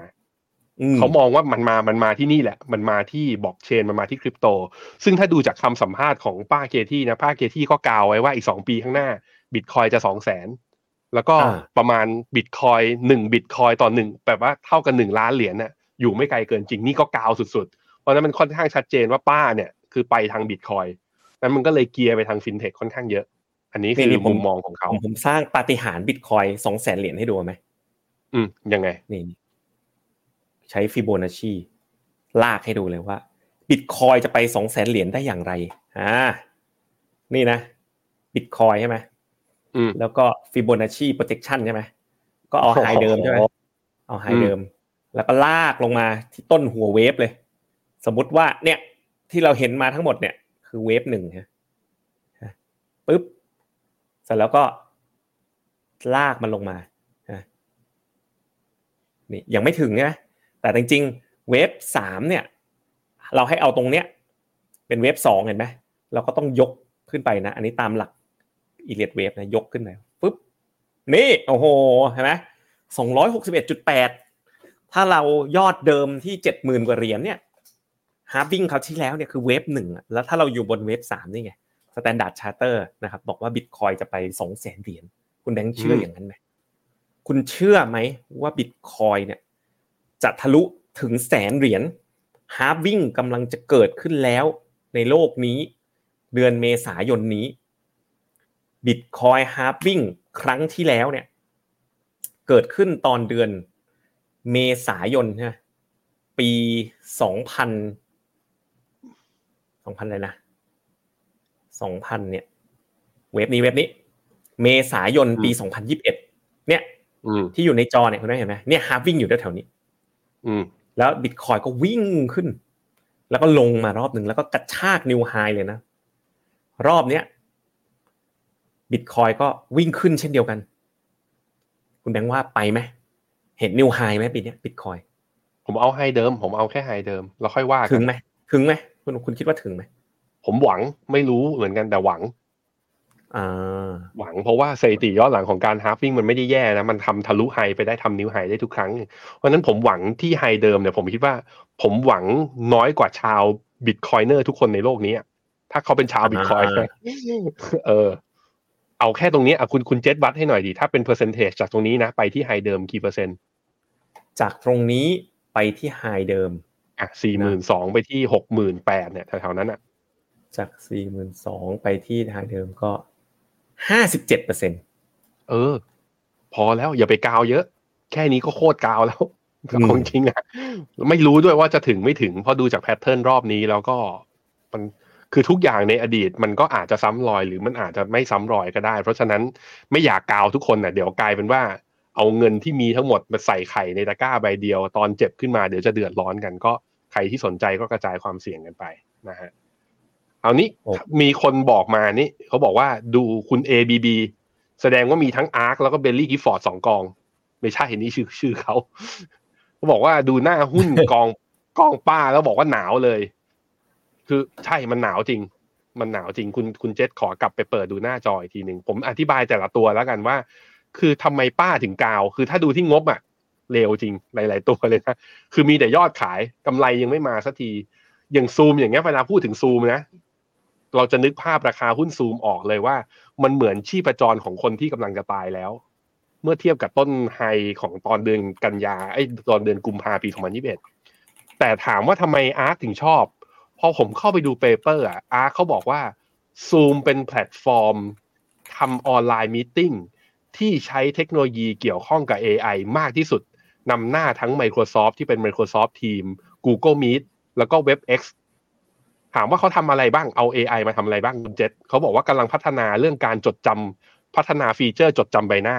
อืมเขามองว่ามันมา มันมาที่นี่แหละ มันมาที่บล็อกเชน มันมาที่คริปโต ซึ่งถ้าดูจากคำสัมภาษณ์ของป้าเคที่นะ ป้าเคที่ก็กล่าวไว้ว่าอีกสองปีข้างหน้าบิตคอยจะสองแสน แล้วก็อ่าประมาณบิตคอยหนึ่งบิตคอยต่อหนึ่งแบบว่าเท่ากันหนึ่งล้านเหรียญน่ะ อยู่ไม่ไกลเกินจริง นี่ก็กาวสุดๆเพ ราะฉะนั้นมันค่อนข้างชัดเจนว่าป้าเนี่ยคือไปทางบิตคอยนั้นมันก็เลยเกียร์ไปทางฟินเทคค่อนข้างเยอะ อันนี้คือนี่ๆผมมุมมองของเขาผมผมสร้างปาฏิหาริย์บิตคอยสองแสนเหรียญให้ดูไหมอืมยังไงนี่ใช้ฟิโบนัชชีลากให้ดูเลยว่าบิตคอยจะไปสองแสนเหรียญได้อย่างไรอ่านี่นะบิตคอยใช่ไหมอืมแล้วก็ Fibonacci projection ใช่ไหมก็เอา high เดิมใช่ไหมเอา high อืมเดิม แล้วก็ลากลงมาที่ต้นหัว wave เลย สมมติว่าเนี่ยที่เราเห็นมาทั้งหมดเนี่ย คือเวฟหนึ่งฮะปึ๊บเสร็จแล้วก็ลากมันลงมาฮนี่ยังไม่ถึงใช่ไหมแต่จริงๆเวฟสามเนี่ย เราให้เอาตรงเนี้ย เป็นเวฟสองเห็นไหมเราก็ต้องยกขึ้นไปนะ อันนี้ตามหลักอีเลียดเวฟนะยกขึ้นไปปึ๊บนี่โอ้โหเห็นไหมสองร้อยหกสิบเอ็ดจุดแปดถ้าเรายอดเดิมที่เจ็ดหมื่นกว่าเหรียญเนี่ย halving คราวที่แล้วเนี่ยคือ wave หนึ่งอะแล้วถ้าเราอยู่บน wave สามนี่ไง Standard Chartered นะครับบอกว่าบิตคอยจะไปสองแสนเหรียญคุณแบงค์เชื่ออย่างนั้นไหมคุณเชื่อไหมว่าบิตคอยเนี่ยจะทะลุถึงแสนเหรียญ halving กำลังจะเกิดขึ้นแล้วในโลกนี้ เดือนเมษายนนี้ Bitcoin halvingครั้งที่แล้วเนี่ย เกิดขึ้นตอนเดือนเมษายนใช่ไหมปีสองพัน สองพันอะไรนะสองพันเนี่ย เว็บนี้เว็บนี้ เมษายนปีสองพันยิบเอ็ดเนี่ยอืมที่อยู่ในจอเนี่ยคุณได้เห็นไหมเนี่ยฮาร์วิ่งอยู่แถวๆนี้ อืมแล้วบิตคอยก็วิ่งขึ้น แล้วก็ลงมารอบหนึ่งแล้วก็กระชากนิวไฮเลยนะ รอบเนี้ยบิตคอยก็วิ่งขึ้นเช่นเดียวกัน คุณแบงค์ว่าไปไหมเห็น new high ไหมปีเนี้ยบิตคอยผมเอา high เดิม ผมเอาแค่ high เดิม แล้วค่อยว่ากัน ถึงไหมถึงไหม คุณคุณคิดว่าถึงไหมผมหวังไม่รู้เหมือนกันแต่หวังอ่าหวังเพราะว่าสถิติย้อนหลังของการ halving มันไม่ได้แย่นะ มันทำทะลุ high ไปได้ทำ new high ได้ทุกครั้ง เพราะฉะนั้นผมหวังที่ high เดิมเนี่ยผมคิดว่า ผมหวังน้อยกว่าชาว Bitcoiner ทุกคนในโลกนี้อะถ้าเขาเป็นชาวบิตคอยเออ เอาแค่ตรงนี้อะคุณคุณเจษวัดให้หน่อยดิถ้าเป็น percentage จากตรงนี้นะ ไปที่ high เดิมกี่เปอร์เซ็นต์จากตรงนี้ไปที่ high เดิม อะสี่หมื่นสองไปที่หกหมื่นแปดเนี่ยแถวๆนั้นอะ จากสี่หมื่นสองไปที่ high เดิมก็ห้าสิบเจ็ดเปอร์เซ็นต์เออ พอแล้วอย่าไปกาวเยอะ แค่นี้ก็โคตรกาวแล้วอืมของจริงอะ ไม่รู้ด้วยว่าจะถึงไม่ถึงเพราะดูจากแพทเทิร์นรอบนี้แล้วก็มันคือทุกอย่างในอดีตมันก็อาจจะซ้ำรอยหรือมันอาจจะไม่ซ้ำรอยก็ได้ เพราะฉะนั้นไม่อยากกาวทุกคนน่ะเดี๋ยวกลายเป็นว่าเอาเงินที่มีทั้งหมดมาใส่ไข่ในตะกร้าใบเดียว ตอนเจ็บขึ้นมาเดี๋ยวจะเดือดร้อนกันก็ ใครที่สนใจก็กระจายความเสี่ยงกันไปนะฮะเอานี้โอ้มีคนบอกมานี่เขาบอกว่าดูคุณ ABB แสดงว่ามีทั้ง ARK แล้วก็ Baillie Gifford สองกอง ไม่ใช่นี่ชื่อชื่อเขาเขาบอกว่าดูหน้าหุ้นกองกองป้าแล้วบอกว่าหนาวเลย คือใช่มันหนาวจริง มันหนาวจริงคุณคุณเจษขอกลับไปเปิดดูหน้าจออีกทีหนึ่งผมอธิบายแต่ละตัวแล้วกันว่า คือทำไมป้าถึงกาว คือถ้าดูที่งบอะ เลวจริงหลาย ๆ ตัวเลยนะคือมีแต่ยอดขายกำไรยังไม่มาสักทีอย่างซูมอย่างเงี้ยเวลาพูดถึงซูมนะเราจะนึกภาพราคาหุ้นซูมออกเลยว่า มันเหมือนชีพจรของคนที่กำลังจะตายแล้ว เมื่อเทียบกับต้น high ของตอนเดือนกันยาไอ้ตอนเดือนกุมภาปี2021แต่ถามว่าทำไม ARK ถึงชอบ พอผมเข้าไปดู paper อะ ARK เขาบอกว่า Zoom เป็นแพลตฟอร์มทำ online meeting ที่ใช้เทคโนโลยีเกี่ยวข้องกับ AI มากที่สุด นำหน้าทั้ง Microsoft ที่เป็น Microsoft Team Google Meet แล้วก็ WebEx ถามว่าเขาทำอะไรบ้างเอา AI มาทำอะไรบ้างคุณเจษเขาบอกว่ากำลังพัฒนาเรื่องการจดจำพัฒนาฟีเจอร์จดจำใบหน้า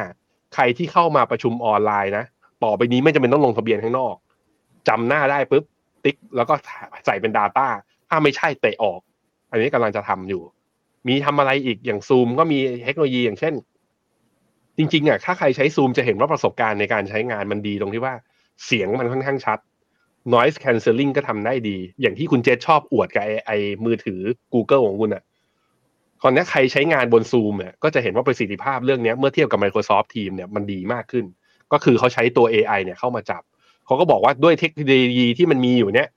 ใครที่เข้ามาประชุมออนไลน์นะ ต่อไปนี้ไม่จำเป็นต้องลงทะเบียนข้างนอกจำหน้าได้ปุ๊บติ๊ก แล้วก็ใส่เป็น Data ถ้าไม่ใช่เตะออก อันนี้กำลังจะทำอยู่ มีทำอะไรอีกอย่างซูมก็มีเทคโนโลยีอย่างเช่น จริงๆอะถ้าใครใช้ซูมจะเห็นว่าประสบการณ์ในการใช้งานมันดีตรงที่ว่าเสียงมันค่อนข้างชัด noise cancelling ก็ทำได้ดี อย่างที่คุณเจษชอบอวดกับไอไอมือถือ Google ของคุณอะตอนนี้ใครใช้งานบน Zoom เนี่ยก็จะเห็นว่าประสิทธิภาพเรื่องนี้เมื่อเทียบกับ Microsoft Teams เนี่ยมันดีมากขึ้น ก็คือเขาใช้ตัว AI เนี่ยเข้ามาจับ เขาก็บอกว่าด้วยเทคโนโลยีที่มันมีอยู่เนี่ย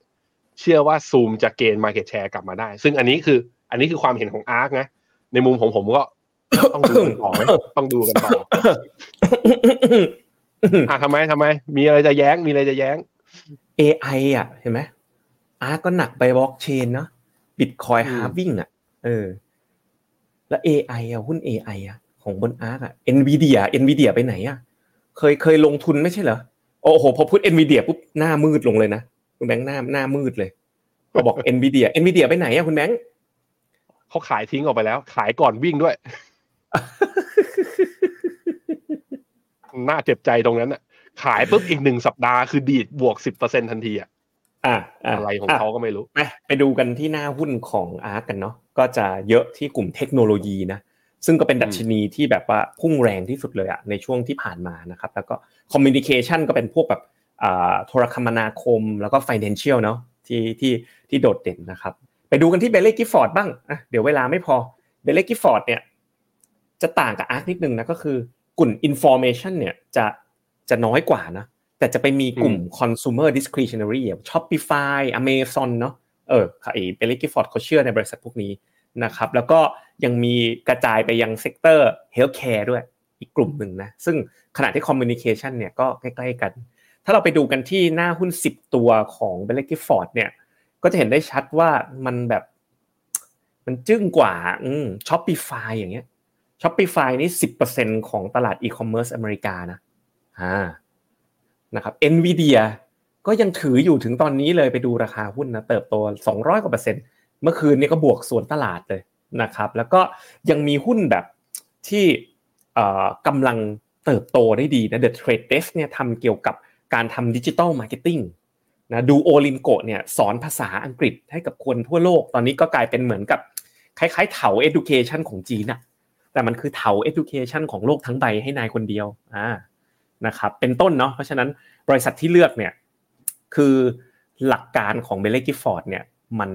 เชื่อว่า Zoom จะเกณฑ์ Market Share กลับมาได้ ซึ่งอันนี้คืออันนี้คือความเห็นของ Ark นะ ในมุมของผมก็ ต้องดูกันต่อไหมต้องดูกันต่ออะทำไมทำไม มีอะไรจะแย้งมีอะไรจะแย้ง AI อะ เห็นไหม ARK ก็หนักไปบล็อกเชนเนาะบิตคอยอืม halving อะ เออ แล้ว AI อะหุ้น AI อะ ของบน ARK อะ NVIDIA NVIDIA ไปไหนอะ เคยเคยลงทุนไม่ใช่เหรอ โอ้โห พอพูด NVIDIA ปุ๊บหน้ามืดลงเลยนะคุณแบงค์หน้าหน้ามืดเลยพอบอก NVIDIA NVIDIA ไปไหนอะคุณแบงค์เขาขายทิ้งออกไปแล้ว ขายก่อนวิ่งด้วย น่าเจ็บใจตรงนั้นอะ ขายปุ๊บอีกหนึ่งสัปดาห์คือดีดบวกสิบเปอร์เซ็นทันทีอะอะอะอะไรของะเขาก็ไม่รู้ไปไปดูกันที่หน้าหุ้นของอาร์กันเนาะก็จะเยอะที่กลุ่มเทคโนโลยีนะซึ่งก็เป็นดัชนีที่แบบว่าพุ่งแรงที่สุดเลยอะในช่วงที่ผ่านมานะครับ แล้วก็communication ก็เป็นพวกแบบอ่าโทรคมนาคมแล้วก็ financial เนาะที่ที่ที่โดดเด่นนะครับ ไปดูกันที่ Baillie Gifford บ้างอะเดี๋ยวเวลาไม่พอ Baillie Gifford เนี่ย จะต่างกับ ARK นิดนึงนะก็คือกลุ่ม information เนี่ยจะจะน้อยกว่านะแต่จะไปมีกลุ่ม consumer discretionary อย่าง Shopify Amazon เนาะเออไอ้ Baillie Gifford เขาเชื่อในบริษัทพวกนี้นะครับแล้วก็ยังมีกระจายไปยัง sector healthcare ด้วยอีกกลุ่มหนึ่งนะซึ่งขณะที่ communication เนี่ยก็ใกล้ๆกัน ถ้าเราไปดูกันที่หน้าหุ้น 10 ตัวของ Baillie Gifford เนี่ยก็จะเห็นได้ชัดว่ามันแบบ มันจึ้งกว่าอืม Shopify อย่างเงี้ย Shopify นี่สิบเปอร์เซ็นต์ของตลาดอีคอมเมิร์ซอเมริกานะอ่านะครับ NVIDIA ก็ยังถืออยู่ถึงตอนนี้เลยไปดูราคาหุ้นนะเติบโต 200กว่าเปอร์เซ็นต์เมื่อคืนนี้ก็บวกสวนตลาดเลยนะครับ แล้วก็ยังมีหุ้นแบบที่เอ่อกำลังเติบโตได้ดีนะ The Trade Desk เนี่ยทำเกี่ยวกับการทำดิจิ t a ลมาร์เก็ตติ้งนะ Duolingo เนี่ยสอนภาษาอังกฤษให้กับคนทั่วโลก ตอนนี้ก็กลายเป็นเหมือนกับคล้ายๆเถา education ของจีนอะ แต่มันคือเถา education ของโลกทั้งใบให้นายคนเดียวอ่านะครับเป็นต้นเนาะเพราะฉะนั้นบริษัทที่เลือกเนี่ยคือหลักการของเบลเลกิฟฟอร์ดเนี่ยมัน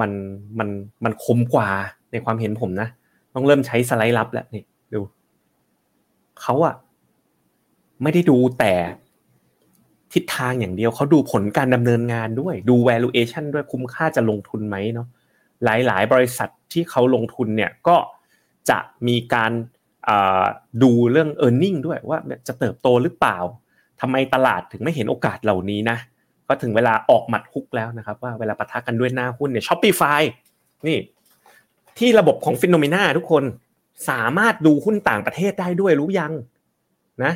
มันมันมันคมกว่าในความเห็นผมนะ ต้องเริ่มใช้สไลด์ลับแล้วนี่ดูเขาอะไม่ได้ดูแต่ทิศทางอย่างเดียวเขาดูผลการดำเนินงานด้วยดู valuation ด้วยคุ้มค่าจะลงทุนไหมเนาะหลาย ๆ บริษัทที่เขาลงทุนเนี่ยก็ จะมีการดูเรื่อง e a r n i n g ด้วยว่าจะเติบโตหรือเปล่าทำไมตลาดถึงไม่เห็นโอกาสเหล่านี้นะ ก็ถึงเวลาออกหมัดฮุกแล้วนะครับ ว่าเวลาปะทะกันด้วยหน้าหุ้นเนี่ย Shopify นี่ที่ระบบของ Finnomena ทุกคนสามารถดูหุ้นต่างประเทศได้ด้วยรู้ยังนะ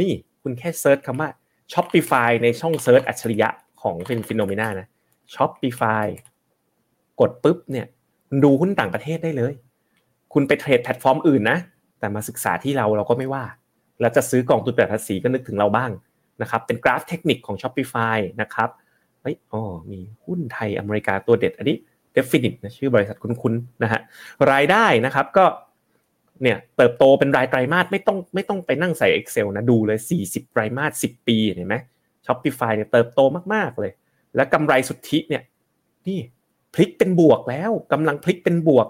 นี่คุณแค่ search คำว่า Shopify ในช่อง search อัจฉริยะของเป็น Finnomena นะ Shopify กดปุ๊บเนี่ยดูหุ้นต่างประเทศได้เลย คุณไปเทรดแพลตฟอร์มอื่นนะ แต่มาศึกษาที่เราเราก็ไม่ว่า แล้วจะซื้อกองทุนแบบภาษีก็นึกถึงเราบ้างนะครับ เป็นกราฟเทคนิคของ Shopify นะครับเฮ้ยอ๋อมีหุ้นไทยอเมริกาตัวเด็ดอันนี้ Definite นะชื่อบริษัทคุ้นๆนะฮะรายได้นะครับก็เนี่ยเติบโตเป็นรายไตรมาสไม่ต้องไม่ต้องไปนั่งใส่ Excel นะดูเลย 40 ไตรมาส 10 ปีเห็นไหม Shopify เนี่ยเติบโตมากๆเลย และกำไรสุทธิเนี่ยนี่พลิกเป็นบวกแล้วกำลังพลิกเป็นบวก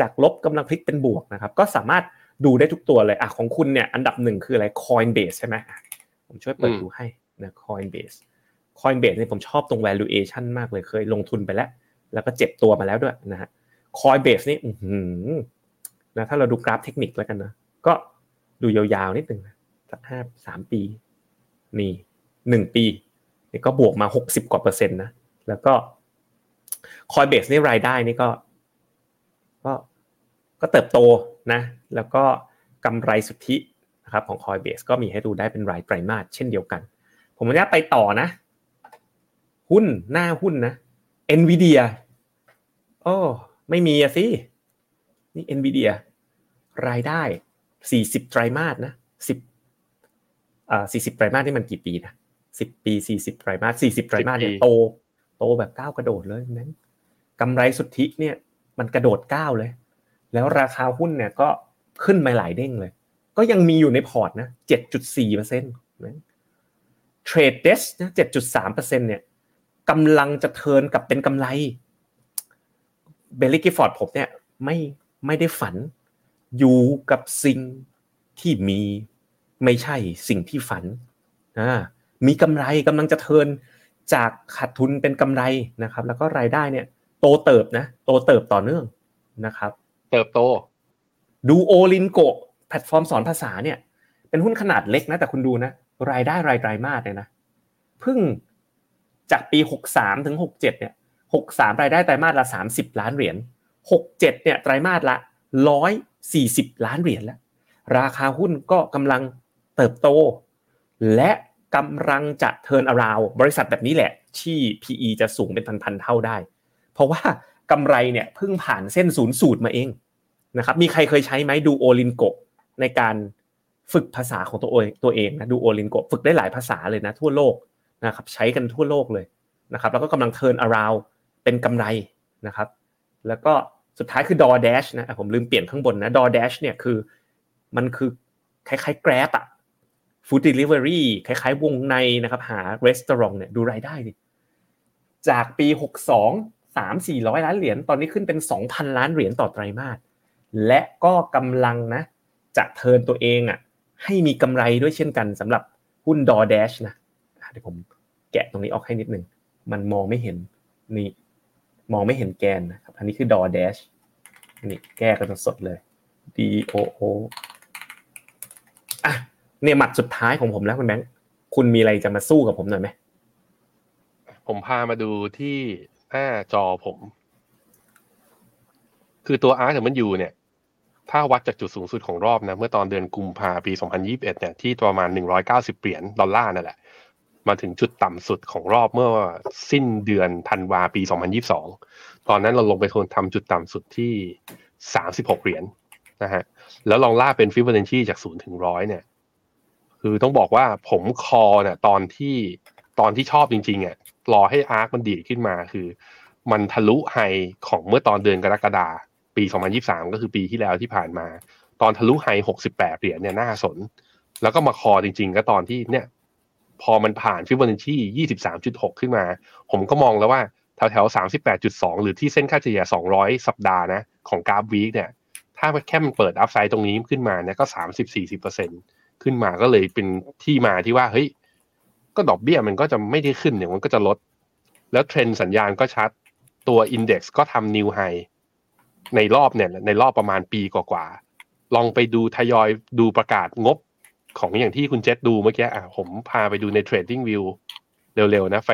จากลบกำลังพลิกเป็นบวกนะครับ ก็สามารถดูได้ทุกตัวเลยอะของคุณเนี่ยอันดับหนึ่งคืออะไร Coinbase ใช่ไหมผมช่วยเปิดดูให้นะ Coinbase Coinbase เนี่ยผมชอบตรง valuation มากเลยเคยลงทุนไปแล้ว แล้วก็เจ็บตัวมาแล้วด้วยนะฮะ Coinbase นี่นะถ้าเราดูกราฟเทคนิคแล้วกันนะก็ดูยาวๆนิดหนึ่งนะสักห้าสามปี นี่หนึ่งปีนี่ก็บวกมาหกสิบกว่าเปอร์เซ็นต์นะแล้วก็ Coinbase นี่รายได้นี่ก็ ก็ก็เติบโตนะแล้วก็กำไรสุทธินะครับของ Coinbase ก็มีให้ดูได้เป็นรายไตรมาสเช่นเดียวกัน ผมจะไปต่อนะ หุ้นหน้าหุ้นนะ Nvidia โอ้ไม่มีอะสินี่ Nvidia รายได้40ไตรมาสนะ10อ่า40ไตรมาสนี่มันกี่ปีนะ10ปี40ไตรมาส40ไตรมาสเนี่ยโต โตแบบก้าวกระโดดเลยนั้นกำไรสุทธิเนี่ย มันกระโดดก้าวเลย แล้วราคาหุ้นเนี่ยก็ขึ้นมาหลายเด้งเลย ก็ยังมีอยู่ในพอร์ตนะ7.4%นะเทรดเดสนะ7.3%เนี่ยกำลังจะเทิร์นกลับเป็นกำไรBaillie Gifford ผมเนี่ยไม่ไม่ได้ฝันอยู่กับสิ่งที่มีไม่ใช่สิ่งที่ฝันอ่ามีกำไรกำลังจะ turn จากขาดทุนเป็นกำไรนะครับ แล้วก็รายได้เนี่ย โตเติบนะ โตเติบต่อเนื่องนะครับ เติบโต Duolingo แพลตฟอร์มสอนภาษาเนี่ย เป็นหุ้นขนาดเล็กนะ แต่คุณดูนะ รายได้รายไตรมาสเนี่ยนะเพิ่งจากปี 63 ถึง 67 เนี่ย 63 รายได้ไตรมาสละ 30 ล้านเหรียญ 67 เนี่ยไตรมาสละ 140 ล้านเหรียญแล้ว ราคาหุ้นก็กำลังเติบโต และกำลังจะ turnaround บริษัทแบบนี้แหละ ที่ PE จะสูงเป็นพันๆเท่าได้ เพราะว่ากำไรเนี่ยเพิ่งผ่านเส้นศูนย์สูตรมาเองนะครับมีใครเคยใช้ไหม Duolingo ในการฝึกภาษาของตัวเองตัวเองนะ Duolingo ฝึกได้หลายภาษาเลยนะทั่วโลกนะครับใช้กันทั่วโลกเลยนะครับแล้วก็กำลังเทิร์นอาราวเป็นกำไรนะครับแล้วก็สุดท้ายคือ DoorDash นะผมลืมเปลี่ยนข้างบนนะ DoorDash เนี่ยคือมันคือคล้ายๆ Grab อะ Food Delivery คล้ายๆ วงในนะครับหา Restaurant เนี่ยดูรายได้ดิจากปี 62 3 400ล้านเหรียญตอนนี้ขึ้นเป็น2,000ล้านเหรียญต่อไตรมาสและก็กำลังนะ จะเทินตัวเองอะ ให้มีกำไรด้วยเช่นกันสำหรับหุ้น DoorDash นะเดี๋ยวผมแกะตรงนี้ออกให้นิดนึง มันมองไม่เห็นนี่มองไม่เห็นแกนนะครับ อันนี้คือ DoorDash นี่แก้กันสดเลย D O O อะเนี่ยหมัดสุดท้ายของผมแล้วคุณแบงค์คุณมีอะไรจะมาสู้กับผมหน่อยไหมผมพามาดูที่ หน้าจอผม คือตัว R แต่มันอยู่เนี่ย ถ้าวัดจากจุดสูงสุดของรอบนะ เมื่อตอนเดือนกุมภาปี 2021 เนี่ย ที่ประมาณ 190 เหรียญดอลลาร์นั่นแหละ มาถึงจุดต่ำสุดของรอบเมื่อสิ้นเดือนธันวาปี 2022 ตอนนั้นเราลงไปทนทำจุดต่ำสุดที่ 36 เหรียญนะฮะ แล้วลองล่าเป็นฟิบเบอร์เนชีจาก0ถึง100 เนี่ย คือต้องบอกว่าผมคอเนี่ยตอนที่ตอนที่ชอบจริงๆอะ รอให้ ARK มันดีดขึ้นมาคือ มันทะลุ high ของเมื่อตอนเดือนกรกฎาปี 2023 ก็คือปีที่แล้วที่ผ่านมา ตอนทะลุ high 68 เหรียญเนี่ยน่าสน แล้วก็มา call จริง ๆ ก็ตอนที่เนี่ย พอมันผ่านฟิบเบอร์เนชี 23.6 ขึ้นมา ผมก็มองแล้วว่าแถวๆ 38.2 หรือที่เส้นค่าเฉลี่ย 200 สัปดาห์นะ ของกราฟ week เนี่ย ถ้าแค่มันเปิด upside ตรงนี้ขึ้นมาเนี่ยก็ 30-40%ขึ้นมาก็เลยเป็นที่มาที่ว่าเฮ้ย ก็ดอกเบี้ยมันก็จะไม่ได้ขึ้นเนี่ยมันก็จะลด แล้วเทรนด์สัญญาณก็ชัดตัวอินเด็กซ์ก็ทำนิวไฮในรอบเนี่ยในรอบประมาณปีกว่าๆลองไปดูทยอยดูประกาศงบของอย่างที่คุณเจษดูเมื่อกี้อะผมพาไปดูใน Trading View เร็วๆนะไฟ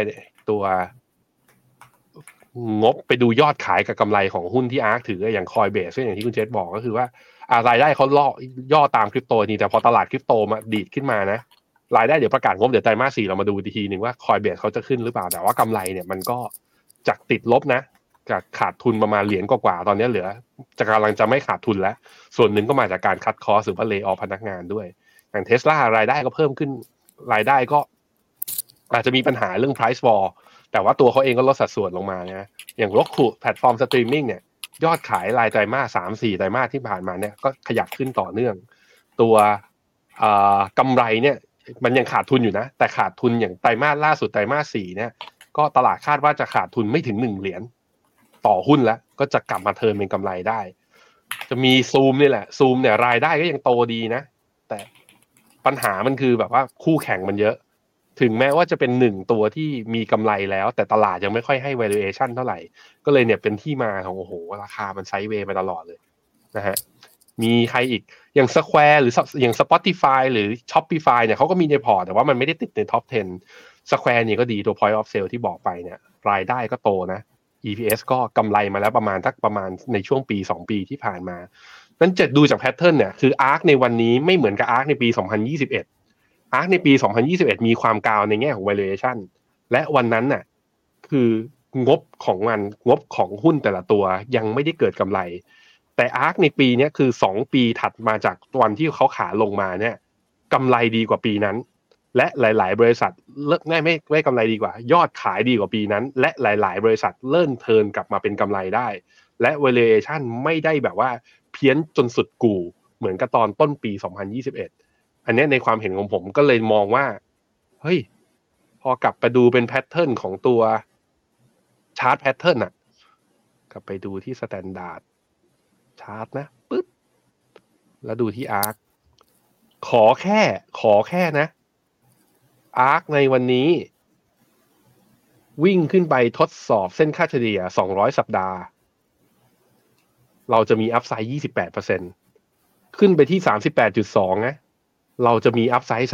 ตัวงบไปดูยอดขายกับกำไรของหุ้นที่อาร์คถืออย่างคอยเบสอย่างที่คุณเจษบอกก็คือว่า อารายได้เขาล่อย่อตามคริปโตนี่แต่พอตลาดคริปโตมาดีดขึ้นมานะ รายได้เดี๋ยวประกาศงบเดี๋ยวไตรมาสสี่เรามาดูทีหนึ่งว่าคอยเบสเขาจะขึ้นหรือเปล่า แต่ว่ากำไรเนี่ยมันก็จากติดลบนะจากขาดทุนประมาณเหรียญกว่าๆตอนนี้เหลือจะกำลังจะไม่ขาดทุนแล้ว ส่วนหนึ่งก็มาจากการคัดคอสหรือว่าเลออพนักงานด้วย อย่างเทสลารายได้ก็เพิ่มขึ้นรายได้ก็ อาจจะมีปัญหาเรื่อง price war แต่ว่าตัวเขาเองก็ลดสัดส่วนลงมานะอย่าง Roku แพลตฟอร์มสตรีมมิ่งเนี่ยยอดขายรายไตรมาสสามสี่ไตรมาสที่ผ่านมาเนี่ยก็ขยับขึ้นต่อเนื่อง ตัวกำไรเนี่ย มันยังขาดทุนอยู่นะ แต่ขาดทุนอย่างไตรมาสล่าสุดไตรมาสสี่เนี่ย ก็ตลาดคาดว่าจะขาดทุนไม่ถึงหนึ่งเหรียญต่อหุ้นแล้ว ก็จะกลับมา turn เป็นกำไรได้ จะมีซูมนี่แหละซูมเนี่ยรายได้ก็ยังโตดีนะ แต่ปัญหามันคือแบบว่าคู่แข่งมันเยอะ ถึงแม้ว่าจะเป็นหนึ่งตัวที่มีกำไรแล้ว แต่ตลาดยังไม่ค่อยให้ valuation เท่าไหร่ ก็เลยเนี่ยเป็นที่มาของโอ้โห ราคามัน sideway ไปตลอดเลยนะฮะมีใครอีก อย่าง Square หรืออย่าง Spotify หรือ Shopify เนี่ยเขาก็มีในพอร์ตแต่ว่ามันไม่ได้ติดใน top 10 Square นี่ก็ดีตัว point of sale ที่บอกไปเนี่ยรายได้ก็โตนะ EPS ก็กำไรมาแล้วประมาณทักประมาณในช่วงปี 2 ปีที่ผ่านมานั้นจะดูจาก pattern เนี่ยคือ ARK ในวันนี้ไม่เหมือนกับ ARK ในปี 2021 ARK ในปี 2021 มีความกาวในแง่ของ valuation และวันนั้นน่ะคืองบของมันงบของหุ้นแต่ละตัวยังไม่ได้เกิดกำไร แต่ ARK ในปีนี้คือ 2 ปีถัดมาจากวันที่เขาขาลงมาเนี่ยกำไรดีกว่าปีนั้น และหลาย ๆ บริษัทเลิกไม่ไม่ไม่กำไรดีกว่า ยอดขายดีกว่าปีนั้น และหลาย ๆ บริษัทเริ่มเทินกลับมาเป็นกำไรได้ และ valuation ไม่ได้แบบว่าเพี้ยนจนสุดกู่ เหมือนกับตอนต้นปี 2021 อันนี้ในความเห็นของผมก็เลยมองว่า เฮ้ย พอกลับไปดูเป็น pattern ของตัว chart pattern อะกลับไปดูที่ standard chart นะปึ๊บแล้วดูที่ ARK ขอแค่ ขอแค่นะ ARK ในวันนี้ วิ่งขึ้นไปทดสอบเส้นค่าเฉลี่ย 200 สัปดาห์ เราจะมีอัพไซด์ 28%ขึ้นไปที่ 38.2 นะ เราจะมีอัพไซด์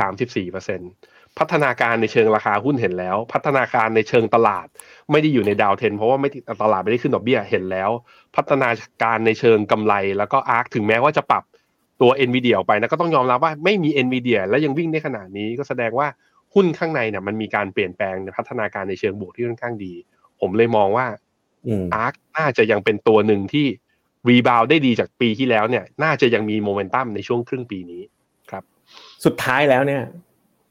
34% พัฒนาการในเชิงราคาหุ้นเห็นแล้ว พัฒนาการในเชิงตลาด ไม่ได้อยู่ในดาวเทน เพราะว่าไม่ตลาดไม่ได้ขึ้นดอกเบี้ยเห็นแล้ว พัฒนาการในเชิงกำไรแล้วก็อาร์คถึงแม้ว่าจะปรับตัว NVIDIA ออกไปนะก็ต้องยอมรับว่าไม่มี NVIDIA แล้วยังวิ่งได้ขนาดนี้ก็แสดงว่าหุ้นข้างในเนี่ยมันมีการเปลี่ยนแปลงในพัฒนาการในเชิงบวกที่ค่อนข้างดี ผมเลยมองว่าอืมอาร์คน่าจะยังเป็นตัวหนึ่งที่รีบาวได้ดีจากปีที่แล้วเนี่ย น่าจะยังมีโมเมนตัมในช่วงครึ่งปีนี้สุดท้ายแล้วเนี่ย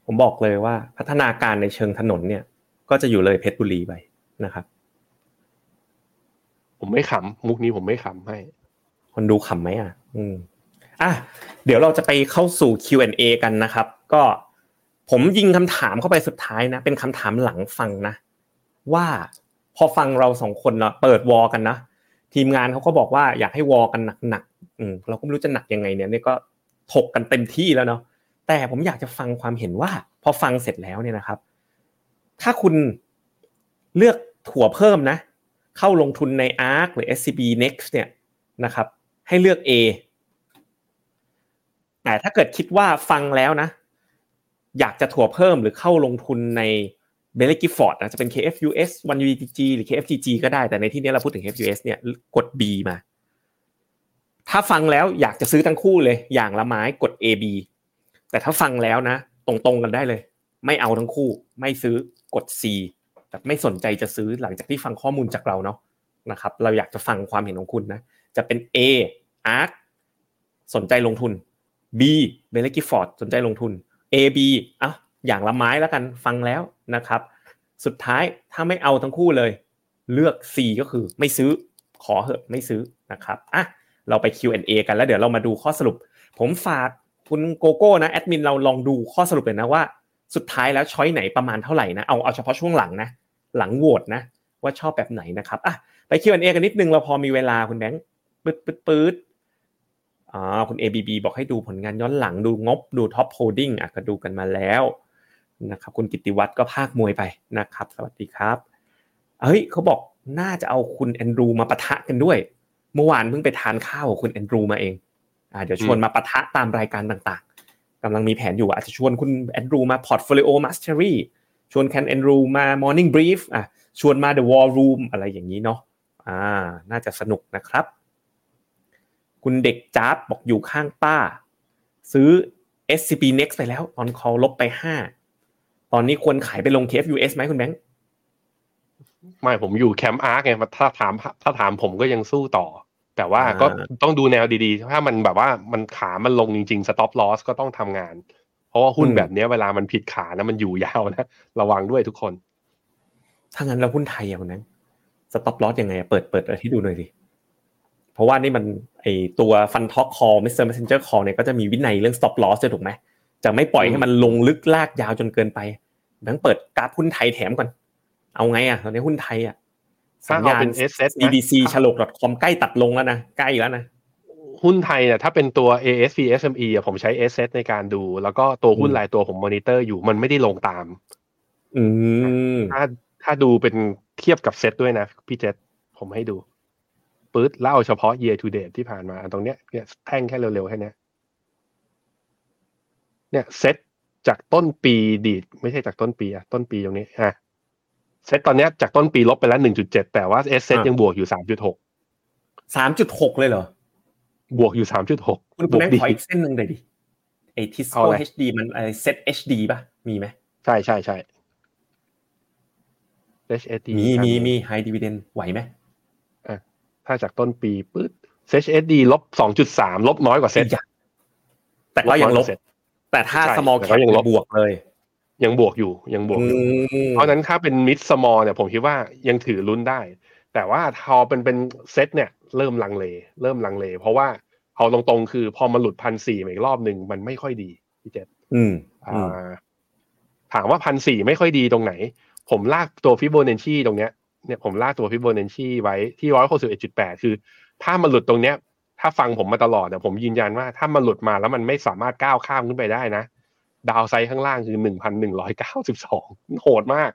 ผมบอกเลยว่าพัฒนาการในเชิงถนนเนี่ย ก็จะอยู่เลยเพชรบุรีไปนะครับ ผมไม่ขำมุกนี้ผมไม่ขำให้ คนดูขำไหมอะ อืมอะเดี๋ยวเราจะไปเข้าสู่ Q&A กันนะครับ ก็ผมยิงคำถามเข้าไปสุดท้ายนะ เป็นคำถามหลังฟังนะ ว่าพอฟังเราสองคนเนาะเปิดวอกันนะ ทีมงานเขาก็บอกว่าอยากให้วอกันหนักๆอืมเราก็ไม่รู้จะหนักยังไงเนี่ยนี่ก็ถกกันเต็มที่แล้วเนาะ แต่ผมอยากจะฟังความเห็นว่า พอฟังเสร็จแล้วเนี่ยนะครับ ถ้าคุณเลือกถั่วเพิ่มนะ เข้าลงทุนใน ARK หรือ SCB Next เนี่ยนะครับ ให้เลือก A แต่ถ้าเกิดคิดว่าฟังแล้วนะ อยากจะถั่วเพิ่มหรือเข้าลงทุนใน b e l l y Gifford นะจะเป็น KFUS 1UTG หรือ KFGG ก็ได้แต่ในที่นี้เราพูดถึง KFUS เนี่ยกด B มา ถ้าฟังแล้วอยากจะซื้อทั้งคู่เลย อย่างละไม้กด AB แต่ถ้าฟังแล้วนะ ตรงๆกันได้เลย ไม่เอาทั้งคู่ ไม่ซื้อกด C แต่ไม่สนใจจะซื้อหลังจากที่ฟังข้อมูลจากเราเนาะนะครับ เราอยากจะฟังความเห็นของคุณนะจะเป็น A ARK สนใจลงทุน B b e l l y Gifford สนใจลงทุน A B อะอย่างละไม้แล้วกันฟังแล้วนะครับ สุดท้ายถ้าไม่เอาทั้งคู่เลย เลือก C ก็คือไม่ซื้อขอเหอะไม่ซื้อนะครับอะเราไป Q&A กันแล้วเดี๋ยวเรามาดูข้อสรุป ผมฝาก คุณโกโก้นะแอดมินเราลองดูข้อสรุปเลยนะว่า สุดท้ายแล้วช้อยไหนประมาณเท่าไหร่นะเอาเอาเฉพาะช่วงหลังนะหลังโหวตนะ ว่าชอบแบบไหนนะครับอะไป Q&A กันนิดนึงเราพอมีเวลาคุณแบงค์ปืดปืดปืดอ่าคุณ ABB บอกให้ดูผลงานย้อนหลังดูงบดู top holding อะก็ดูกันมาแล้วนะครับคุณกิติวัตรก็พากย์มวยไปนะครับ สวัสดีครับเฮ้ยเขาบอกน่าจะเอาคุณแอนดรูมาปะทะกันด้วย เมื่อวานเพิ่งไปทานข้าวกับคุณแอนดรูมาเอง เดี๋ยวชวนมาปะทะตามรายการต่างๆกำลังมีแผนอยู่อาจจะชวนคุณแอนดรูมา Portfolio Mastery ชวนแคนแอนดรูมา Morning Brief อะชวนมา The War Room อะไรอย่างนี้เนาะอ่า น่าจะสนุกนะครับ คุณเด็กจ๊าบบอกอยู่ข้างป้า ซื้อ SCP Next ไปแล้วตอน call ลบไปห้าตอนนี้ควรขายไปลง KFUS ไหมคุณแบงค์ไม่ผมอยู่แคมป์อาร์คไงถ้าถามถ้าถามผมก็ยังสู้ต่อ แต่ว่าก็อ่าต้องดูแนวดีๆ ถ้ามันแบบว่ามันขามันลงจริงๆ stop loss ก็ต้องทำงาน เพราะว่าหุ้นแบบเนี้ยเวลามันผิดขานะมันอยู่ยาวนะ ระวังด้วยทุกคน ถ้างั้นเราหุ้นไทยอะคุณแบงค์ stop loss ยังไงอะเปิดเปิดอะไรที่ดูหน่อยดิเพราะว่านี่มันไอตัว FundTalk Call Mr. Messenger Call เนี่ยก็จะมีวินัยเรื่อง stop loss ด้วยถูกไหมจะไม่ปล่อยให้มันลงลึกลากยาวจนเกินไปแบงค์เปิดกราฟหุ้นไทยแถมก่อน เอาไงอะตอนนี้หุ้นไทยอะ ถ้าเอาญาณเป็น SS นะ CDC Chaloke .com ใกล้ตัดลงแล้วนะใกล้แล้วนะหุ้นไทยเนี่ยถ้าเป็นตัว ASP SME อะผมใช้ sSET ในการดู แล้วก็ตัวหุ้นอืมรายตัวผมมอนิเตอร์อยู่มันไม่ได้ลงตาม อืมถ้าถ้าดูเป็นเทียบกับเซตด้วยนะ พี่เจษผมให้ดูปื๊ดแล้วเอาเฉพาะ year to date ที่ผ่านมาอันตรงเนี้ยเนี่ยแท่งแค่เร็วๆแค่เนี้ยเนี่ยเซตจากต้นปีดีด ไม่ใช่จากต้นปีอะต้นปีตรงนี้อะ เซตตอนเนี้ยจากต้นปีลบไปแล้วหนึ่งจุดเจ็ดแต่ว่า sSET อะยังบวกอยู่สามจุดหกสามจุดหกเลยเหรอ บวกอยู่สามจุดหกคุณบคุณวกแม่งดีขออีกเส้นหนึ่งเลยดิไอทิสเอาโก้อะไร HD มันไอเซ็ต HD ป่ะ มีไหม ใช่ใช่ใช่ HSD มีอันมีนี้มีไฮดีเวเดนไหวไหมถ้าจากต้นปีปื๊ด HSD ลบสองจุดสามลบน้อยกว่าเซตอยากแต่ก็ยังลบน้อกว่าเซตแต่ถ้าใช่ small แต่ cap ก็ยังลบบวกเลย ยังบวกอยู่ยังบวกอยู่มเพราะฉะนั้นถ้าเป็นมิดสมอลเนี่ยผมคิดว่ายังถือลุ้นได้ แต่ว่าพอเป็นเป็นเซตเนี่ย เริ่มลังเล เริ่มลังเล เพราะว่าเอาตรงๆ คือพอมาหลุดพันสี่อีกรอบหนึ่งมันไม่ค่อยดีพี่เจษอืมอ่อืมาถามว่าพันสี่ไม่ค่อยดีตรงไหน ผมลากตัวฟิโบนัชชีตรงเนี้ยเนี่ยผมลากตัวฟิโบนัชชีไว้ที่ร้อยหกสิบเอ็ดจุดแปดคือ ถ้ามันหลุดตรงเนี้ย ถ้าฟังผมมาตลอดเนี่ยผมยืนยันว่าถ้ามันหลุดมาแล้วมันไม่สามารถก้าวข้ามขึ้นไปได้นะ ดาวไซด์ข้างล่างคือหนึ่งพันหนึ่งร้อยเก้าสิบสองโหดมาก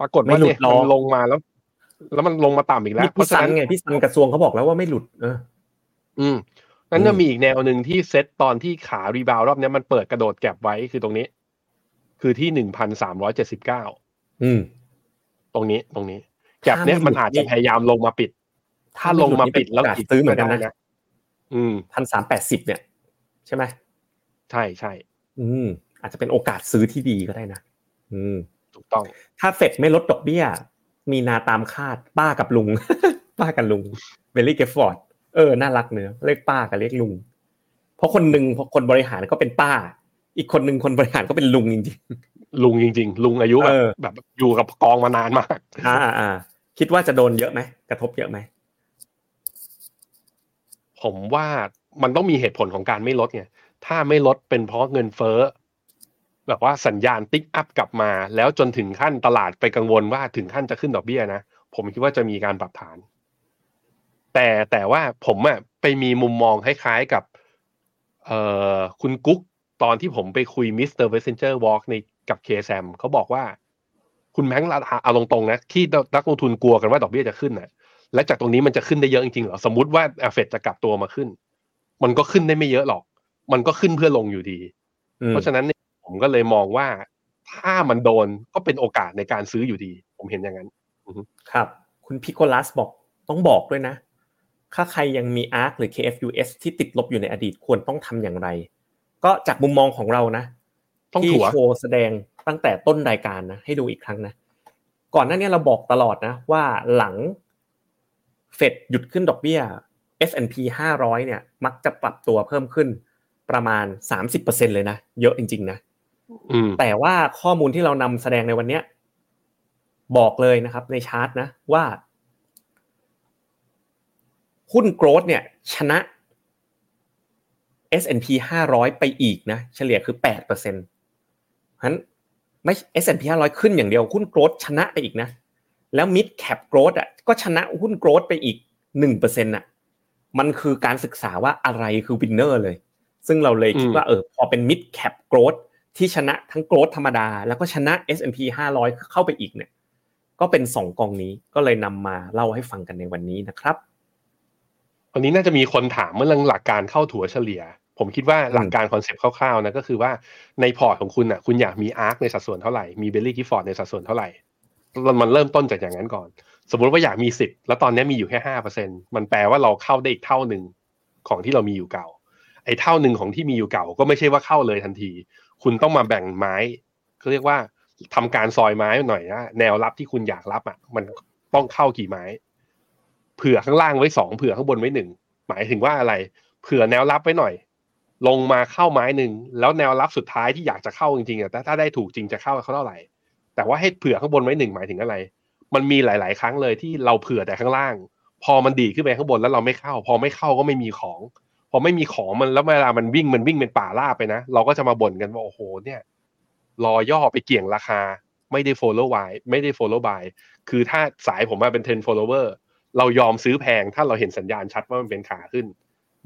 ปรากฏว่าเนี่ยมันลงมาแล้ว แล้วมันลงมาต่ำอีกแล้ว เพราะฉะนั้นไงพี่ซันกระทรวงเขาบอกแล้วว่าไม่หลุด เออ อืมนั้นจะมีอีกแนวหนึ่งที่เซตตอนที่ขารีบาวรอบนี้มันเปิดกระโดดแก็บไว้คือตรงนี้ คือที่หนึ่งพันสามร้อยเจ็ดสิบเก้าอืม ตรงนี้ตรงนี้ แก็บเนี้ยมันอาจจะพยายามลงมาปิด ถ้าลงมาปิดแล้วซื้อเหมือนกันนะอืมพันสามแปดสิบเนี่ย ใช่ไหมใช่ใช่ อืม อาจจะเป็นโอกาสซื้อที่ดีก็ได้นะอืม ถูกต้อง ถ้าเฟดไม่ลดดอกเบี้ย มีนาตามคาด ป้ากับลุง ป้ากับลุงเบลลี่เกฟฟอร์ดเออน่ารักเนื้อเรียกป้ากับเรียกลุง เพราะคนหนึ่งพอคนบริหารก็เป็นป้า อีกคนหนึ่งคนบริหารก็เป็นลุงจริงลุงจริง ๆ ลุงอายุแบบเออแบบอยู่กับกองมานานมากๆอ่าอ่าคิดว่าจะโดนเยอะไหมกระทบเยอะไหมผมว่ามันต้องมีเหตุผลของการไม่ลดไง ถ้าไม่ลดเป็นเพราะเงินเฟ้อแบบว่าสัญญาณ tick up กลับมา แล้วจนถึงขั้นตลาดไปกังวลว่าถึงขั้นจะขึ้นดอกเบี้ยนะ ผมคิดว่าจะมีการปรับฐาน แต่แต่ว่าผมอะไปมีมุมมองคล้ายๆกับ เอ่อคุณกุ๊กตอนที่ผมไปคุย Mr. Messenger Talk ในกับ KSAM เขาบอกว่า คุณแบงค์เอาตรงๆนะ ที่นักลงทุนกลัวกันว่าดอกเบี้ยจะขึ้นนะและจากตรงนี้มันจะขึ้นได้เยอะจริงๆเหรอสมมติว่าเฟดจะกลับตัวมาขึ้น มันก็ขึ้นได้ไม่เยอะหรอก มันก็ขึ้นเพื่อลงอยู่ดีอืมเพราะฉะนั้นเนี่ยผมก็เลยมองว่าถ้ามันโดนก็เป็นโอกาสในการซื้ออยู่ดี ผมเห็นอย่างนั้นครับ คุณพิโกลัสบอกต้องบอกด้วยนะ ถ้าใครยังมี ARK หรือ KFUS ที่ติดลบอยู่ในอดีตควรต้องทำอย่างไร ก็จากมุมมองของเรานะต้องที่ถัวโชว์แสดงตั้งแต่ต้นรายการนะ ให้ดูอีกครั้งนะ ก่อนหน้านี้เราบอกตลอดนะ ว่าหลังเฟดหยุดขึ้นดอกเบี้ย S&P 500 เนี่ย มักจะปรับตัวเพิ่มขึ้น ประมาณ 30%เลยนะ เยอะจริง ๆ นะอืมแต่ว่าข้อมูลที่เรานำแสดงในวันเนี้ยบอกเลยนะครับ ในชาร์ตนะว่า หุ้นโกรดเนี่ย ชนะ S&P 500 ไปอีกนะ เฉลี่ยคือ8%เพราะฉะนั้นไม่ S&P 500 ขึ้นอย่างเดียว หุ้นโกรดชนะไปอีกนะ แล้ว mid cap growth อะก็ชนะหุ้นโกรดไปอีก1%อะ มันคือการศึกษาว่าอะไรคือ winner เลย ซึ่งเราเลยคิดว่าเออพอเป็น mid cap growth ที่ชนะทั้ง growth ธรรมดา แล้วก็ชนะ S&P 500 เข้าไปอีกเนี่ย ก็เป็นสองกองนี้ก็เลยนำมาเล่าให้ฟังกันในวันนี้นะครับวันนี้น่าจะมีคนถามเมื่อเรื่องหลักการเข้าถัวเฉลี่ย ผมคิดว่าหลักการ concept คร่าวๆนะก็คือว่าในพอร์ตของคุณอะคุณอยากมี ARK ในสัดส่วนเท่าไหร่มี Baillie Gifford ในสัดส่วนเท่าไหร่มันเริ่มต้นจากอย่างนั้นก่อน สมมุติว่าอยากมีสิบแล้วตอนนี้มีอยู่แค่ห้าเปอร์เซ็นมันแปลว่าเราเข้าได้อีกเท่าหนึ่งของที่เรามีอยู่เก่าไอ้เท่าหนึ่งของที่มีอยู่เก่า ก็ไม่ใช่ว่าเข้าเลยทันที คุณต้องมาแบ่งไม้เขาเรียกว่าทำการซอยไม้หน่อยนะแนวรับที่คุณอยากรับอะ มันต้องเข้ากี่ไม้ เผื่อข้างล่างไว้สองเผื่อข้างบนไว้หนึ่งหมายถึงว่าอะไร เผื่อแนวรับไว้หน่อย ลงมาเข้าไม้หนึ่งแล้วแนวรับสุดท้ายที่อยากจะเข้าจริงๆอะถ้าได้ถูกจริงจะเข้าเขาเท่าไหร่ แต่ว่าให้เผื่อข้างบนไว้หนึ่งหมายถึงอะไร มันมีหลาย ๆ ครั้งเลยที่เราเผื่อแต่ข้างล่าง พอมันดีขึ้นไปข้างบนแล้วเราไม่เข้า พอไม่เข้าก็ไม่มีของ พอไม่มีของมันแล้วเวลามันวิ่งมันวิ่งเป็นป่าล่าไปนะ เราก็จะมาบ่นกันว่าโอ้โหเนี่ยรอย่อไปเกี่ยงราคา ไม่ได้ follow buy ไม่ได้ follow buy คือถ้าสายผมมาเป็น 10 follower เรายอมซื้อแพงถ้าเราเห็นสัญญาณชัดว่ามันเป็นขาขึ้น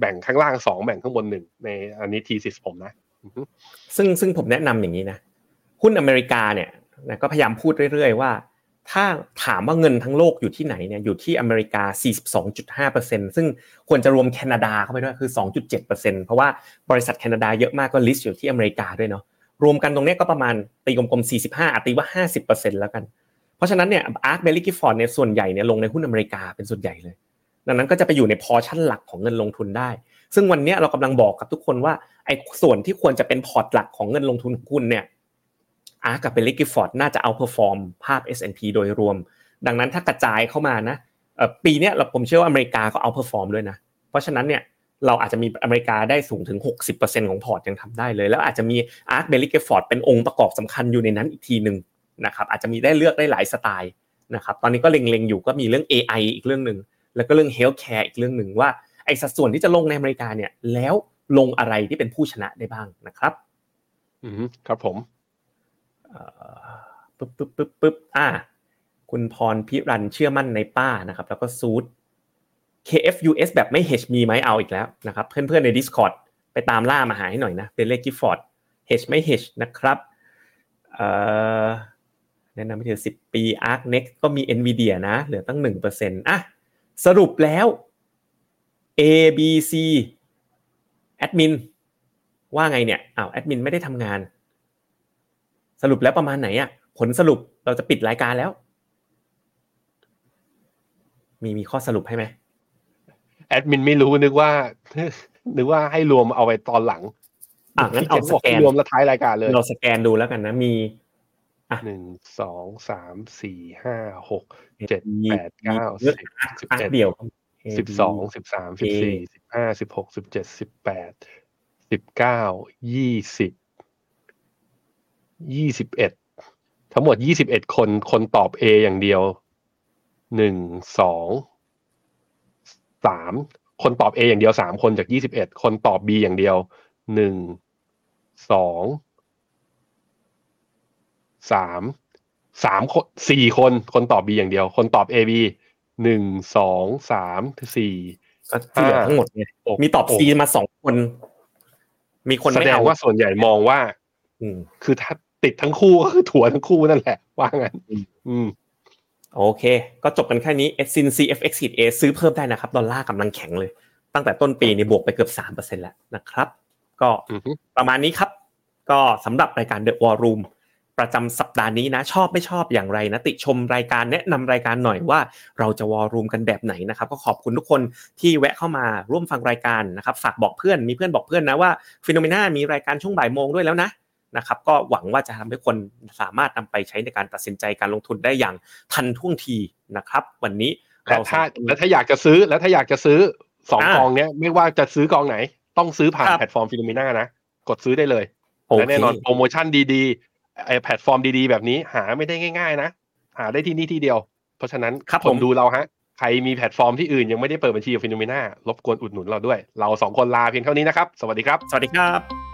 แบ่งข้างล่างสองแบ่งข้างบนหนึ่งในอันนี้ทีสิสผมนะซึ่งซึ่งผมแนะนำอย่างนี้นะหุ้นอเมริกาเนี่ยก็พยายามพูดเรื่อยๆว่า ถ้าถามว่าเงินทั้งโลกอยู่ที่ไหนเนี่ยอยู่ที่อเมริกา 42.5%ซึ่งควรจะรวมแคนาดาเข้าไปด้วยคือ 2.7%เพราะว่าบริษัทแคนาดาเยอะมากก็ list อยู่ที่อเมริกาด้วยเนาะรวมกันตรงนี้ก็ประมาณตีกลมๆ 45อะตีว่า 50%แล้วกัน เพราะฉะนั้นเนี่ย ARK Baillie Gifford เนี่ยส่วนใหญ่เนี่ยลงในหุ้นอเมริกาเป็นส่วนใหญ่เลย ดังนั้นก็จะไปอยู่ในพอชั่นหลักของเงินลงทุนได้ ซึ่งวันนี้เรากำลังบอกกับทุกคนว่าไอ้ส่วนที่ควรจะเป็นพอร์ตหลักของเงินลงทุนของคุณเนี่ย ARK กับ Baillie Gifford น่าจะ outperform ภาพ S&P โดยรวม ดังนั้นถ้ากระจายเข้ามานะปีนี้เราผมเชื่อว่าอเมริกาก็ outperform ด้วยนะ เพราะฉะนั้นเนี่ยเราอาจจะมีอเมริกาได้สูงถึง 60%ของพอร์ตยังทำได้เลย แล้วอาจจะมี ARK Baillie Gifford เป็นองค์ประกอบสำคัญอยู่ในนั้นอีกทีหนึ่งนะครับอาจจะมีได้เลือกได้หลายสไตล์นะครับตอนนี้ก็เล็งๆอยู่ก็มีเรื่อง AI อีกเรื่องหนึ่งแล้วก็เรื่อง healthcare อีกเรื่องหนึ่งว่าไอ้สัดส่วนที่จะลงในอเมริกาเนี่ยแล้วลงอะไรที่เป็นผู้ชนะได้บ้างนะครับ อือฮึครับผมเอ่อ ปึ๊บปึ๊บปึ๊บปึ๊บอ่า คุณพรพิรันเชื่อมั่นในป้านะครับ แล้วก็ซูด KFUS แบบไม่ hedge มีไหมเอาอีกแล้วนะครับ เพื่อนๆใน Discord ไปตามล่ามาหาให้หน่อยนะเป็นเลขกิฟฟอร์ด hedge ไม่ hedge นะครับเอ่อแนะนำให้เธอ10ปี Arc Next ก็มี Nvidia นะ เหลือตั้ง1%อะสรุปแล้ว A B C แอดมินว่าไงเนี่ยอ้าวแอดมินไม่ได้ทำงาน สรุปแล้วประมาณไหนอะ ผลสรุปเราจะปิดรายการแล้ว มีมีข้อสรุปให้ไหมแอดมินไม่รู้นึกว่า นึกว่าให้รวมเอาไว้ตอนหลัง อะงั้นเอาสบอกแกนรวมแล้วท้ายรายการเลย เราสแกนดูแล้วกันนะมีหนึ่งสองสามสี่ห้าหกเจ็ดมีแปดเก้าเยสิอะบสิบอักเอ็ดเดียวสิบสองสิบสามสิบสี่สิบห้าสิบหกสิบเจ็ดสิบแปดสิบเก้ายี่สิบ ยี่สิบเอ็ดทั้งหมดยี่สิบเอ็ดคนคนตอบ A อย่างเดียวหนึ่งสองสามคนตอบ A อย่างเดียวสามคนจากยี่สิบเอ็ดคนตอบ B อย่างเดียวหนึ่งสองสามสามคนสี่คนคนตอบ B อย่างเดียว คนตอบ A B หนึ่งสองสามสี่ก็ที่เหลือทั้งหมดเนี่ยมีตอบ C มาสองคน มีคนแสไม่ดงเอาว่าส่วนใหญ่มองว่าอืม คือถ้าติดทั้งคู่ก็คือถั่วทั้งคู่นั่นแหละ ว่างั้นอืมโอเค ก็จบกันแค่นี้ s i n CFX A ซื้อเพิ่มได้นะครับ ดอลลาร์กำลังแข็งเลย ตั้งแต่ต้นปีนี่บวกไปเกือบ 3%แล้วนะครับ ก็อือฮึประมาณนี้ครับ ก็สำหรับรายการ The War Room ประจำสัปดาห์นี้นะ ชอบไม่ชอบอย่างไรนะ ติชมรายการแนะนำรายการหน่อยว่าเราจะวอลลุ่มกันแบบไหนนะครับ ก็ขอบคุณทุกคนที่แวะเข้ามาร่วมฟังรายการนะครับ ฝากบอกเพื่อนมีเพื่อนบอกเพื่อนนะว่าฟิโนเมนามีรายการช่วงบ่ายโมงด้วยแล้วนะ นะครับก็หวังว่าจะทำให้คนสามารถนำไปใช้ในการตัดสินใจการลงทุนได้อย่างทันท่วงทีนะครับ วันนี้แต่เราถ้าสองคนแล้วถ้าอยากจะซื้อแล้วถ้าอยากจะซื้อสองอ่ากองเนี้ยไม่ว่าจะซื้อกองไหน ต้องซื้อผ่านครับแพลตฟอร์มฟิโนเมนานะ กดซื้อได้เลยโอและเคแน่นอนโปรโมชั่นดีๆไอแพลตฟอร์มดีๆ แบบนี้หาไม่ได้ง่าย ๆ นะ หาได้ที่นี่ที่เดียว เพราะฉะนั้นครับคผนมดูเราฮะใครมีแพลตฟอร์มที่อื่นยังไม่ได้เปิดบัญชีกับฟิโนเมนารบกวนอุดหนุนเราด้วย เราสองคนลาเพียงเท่านี้นะครับ สวัสดีครับ สวัสดีครับ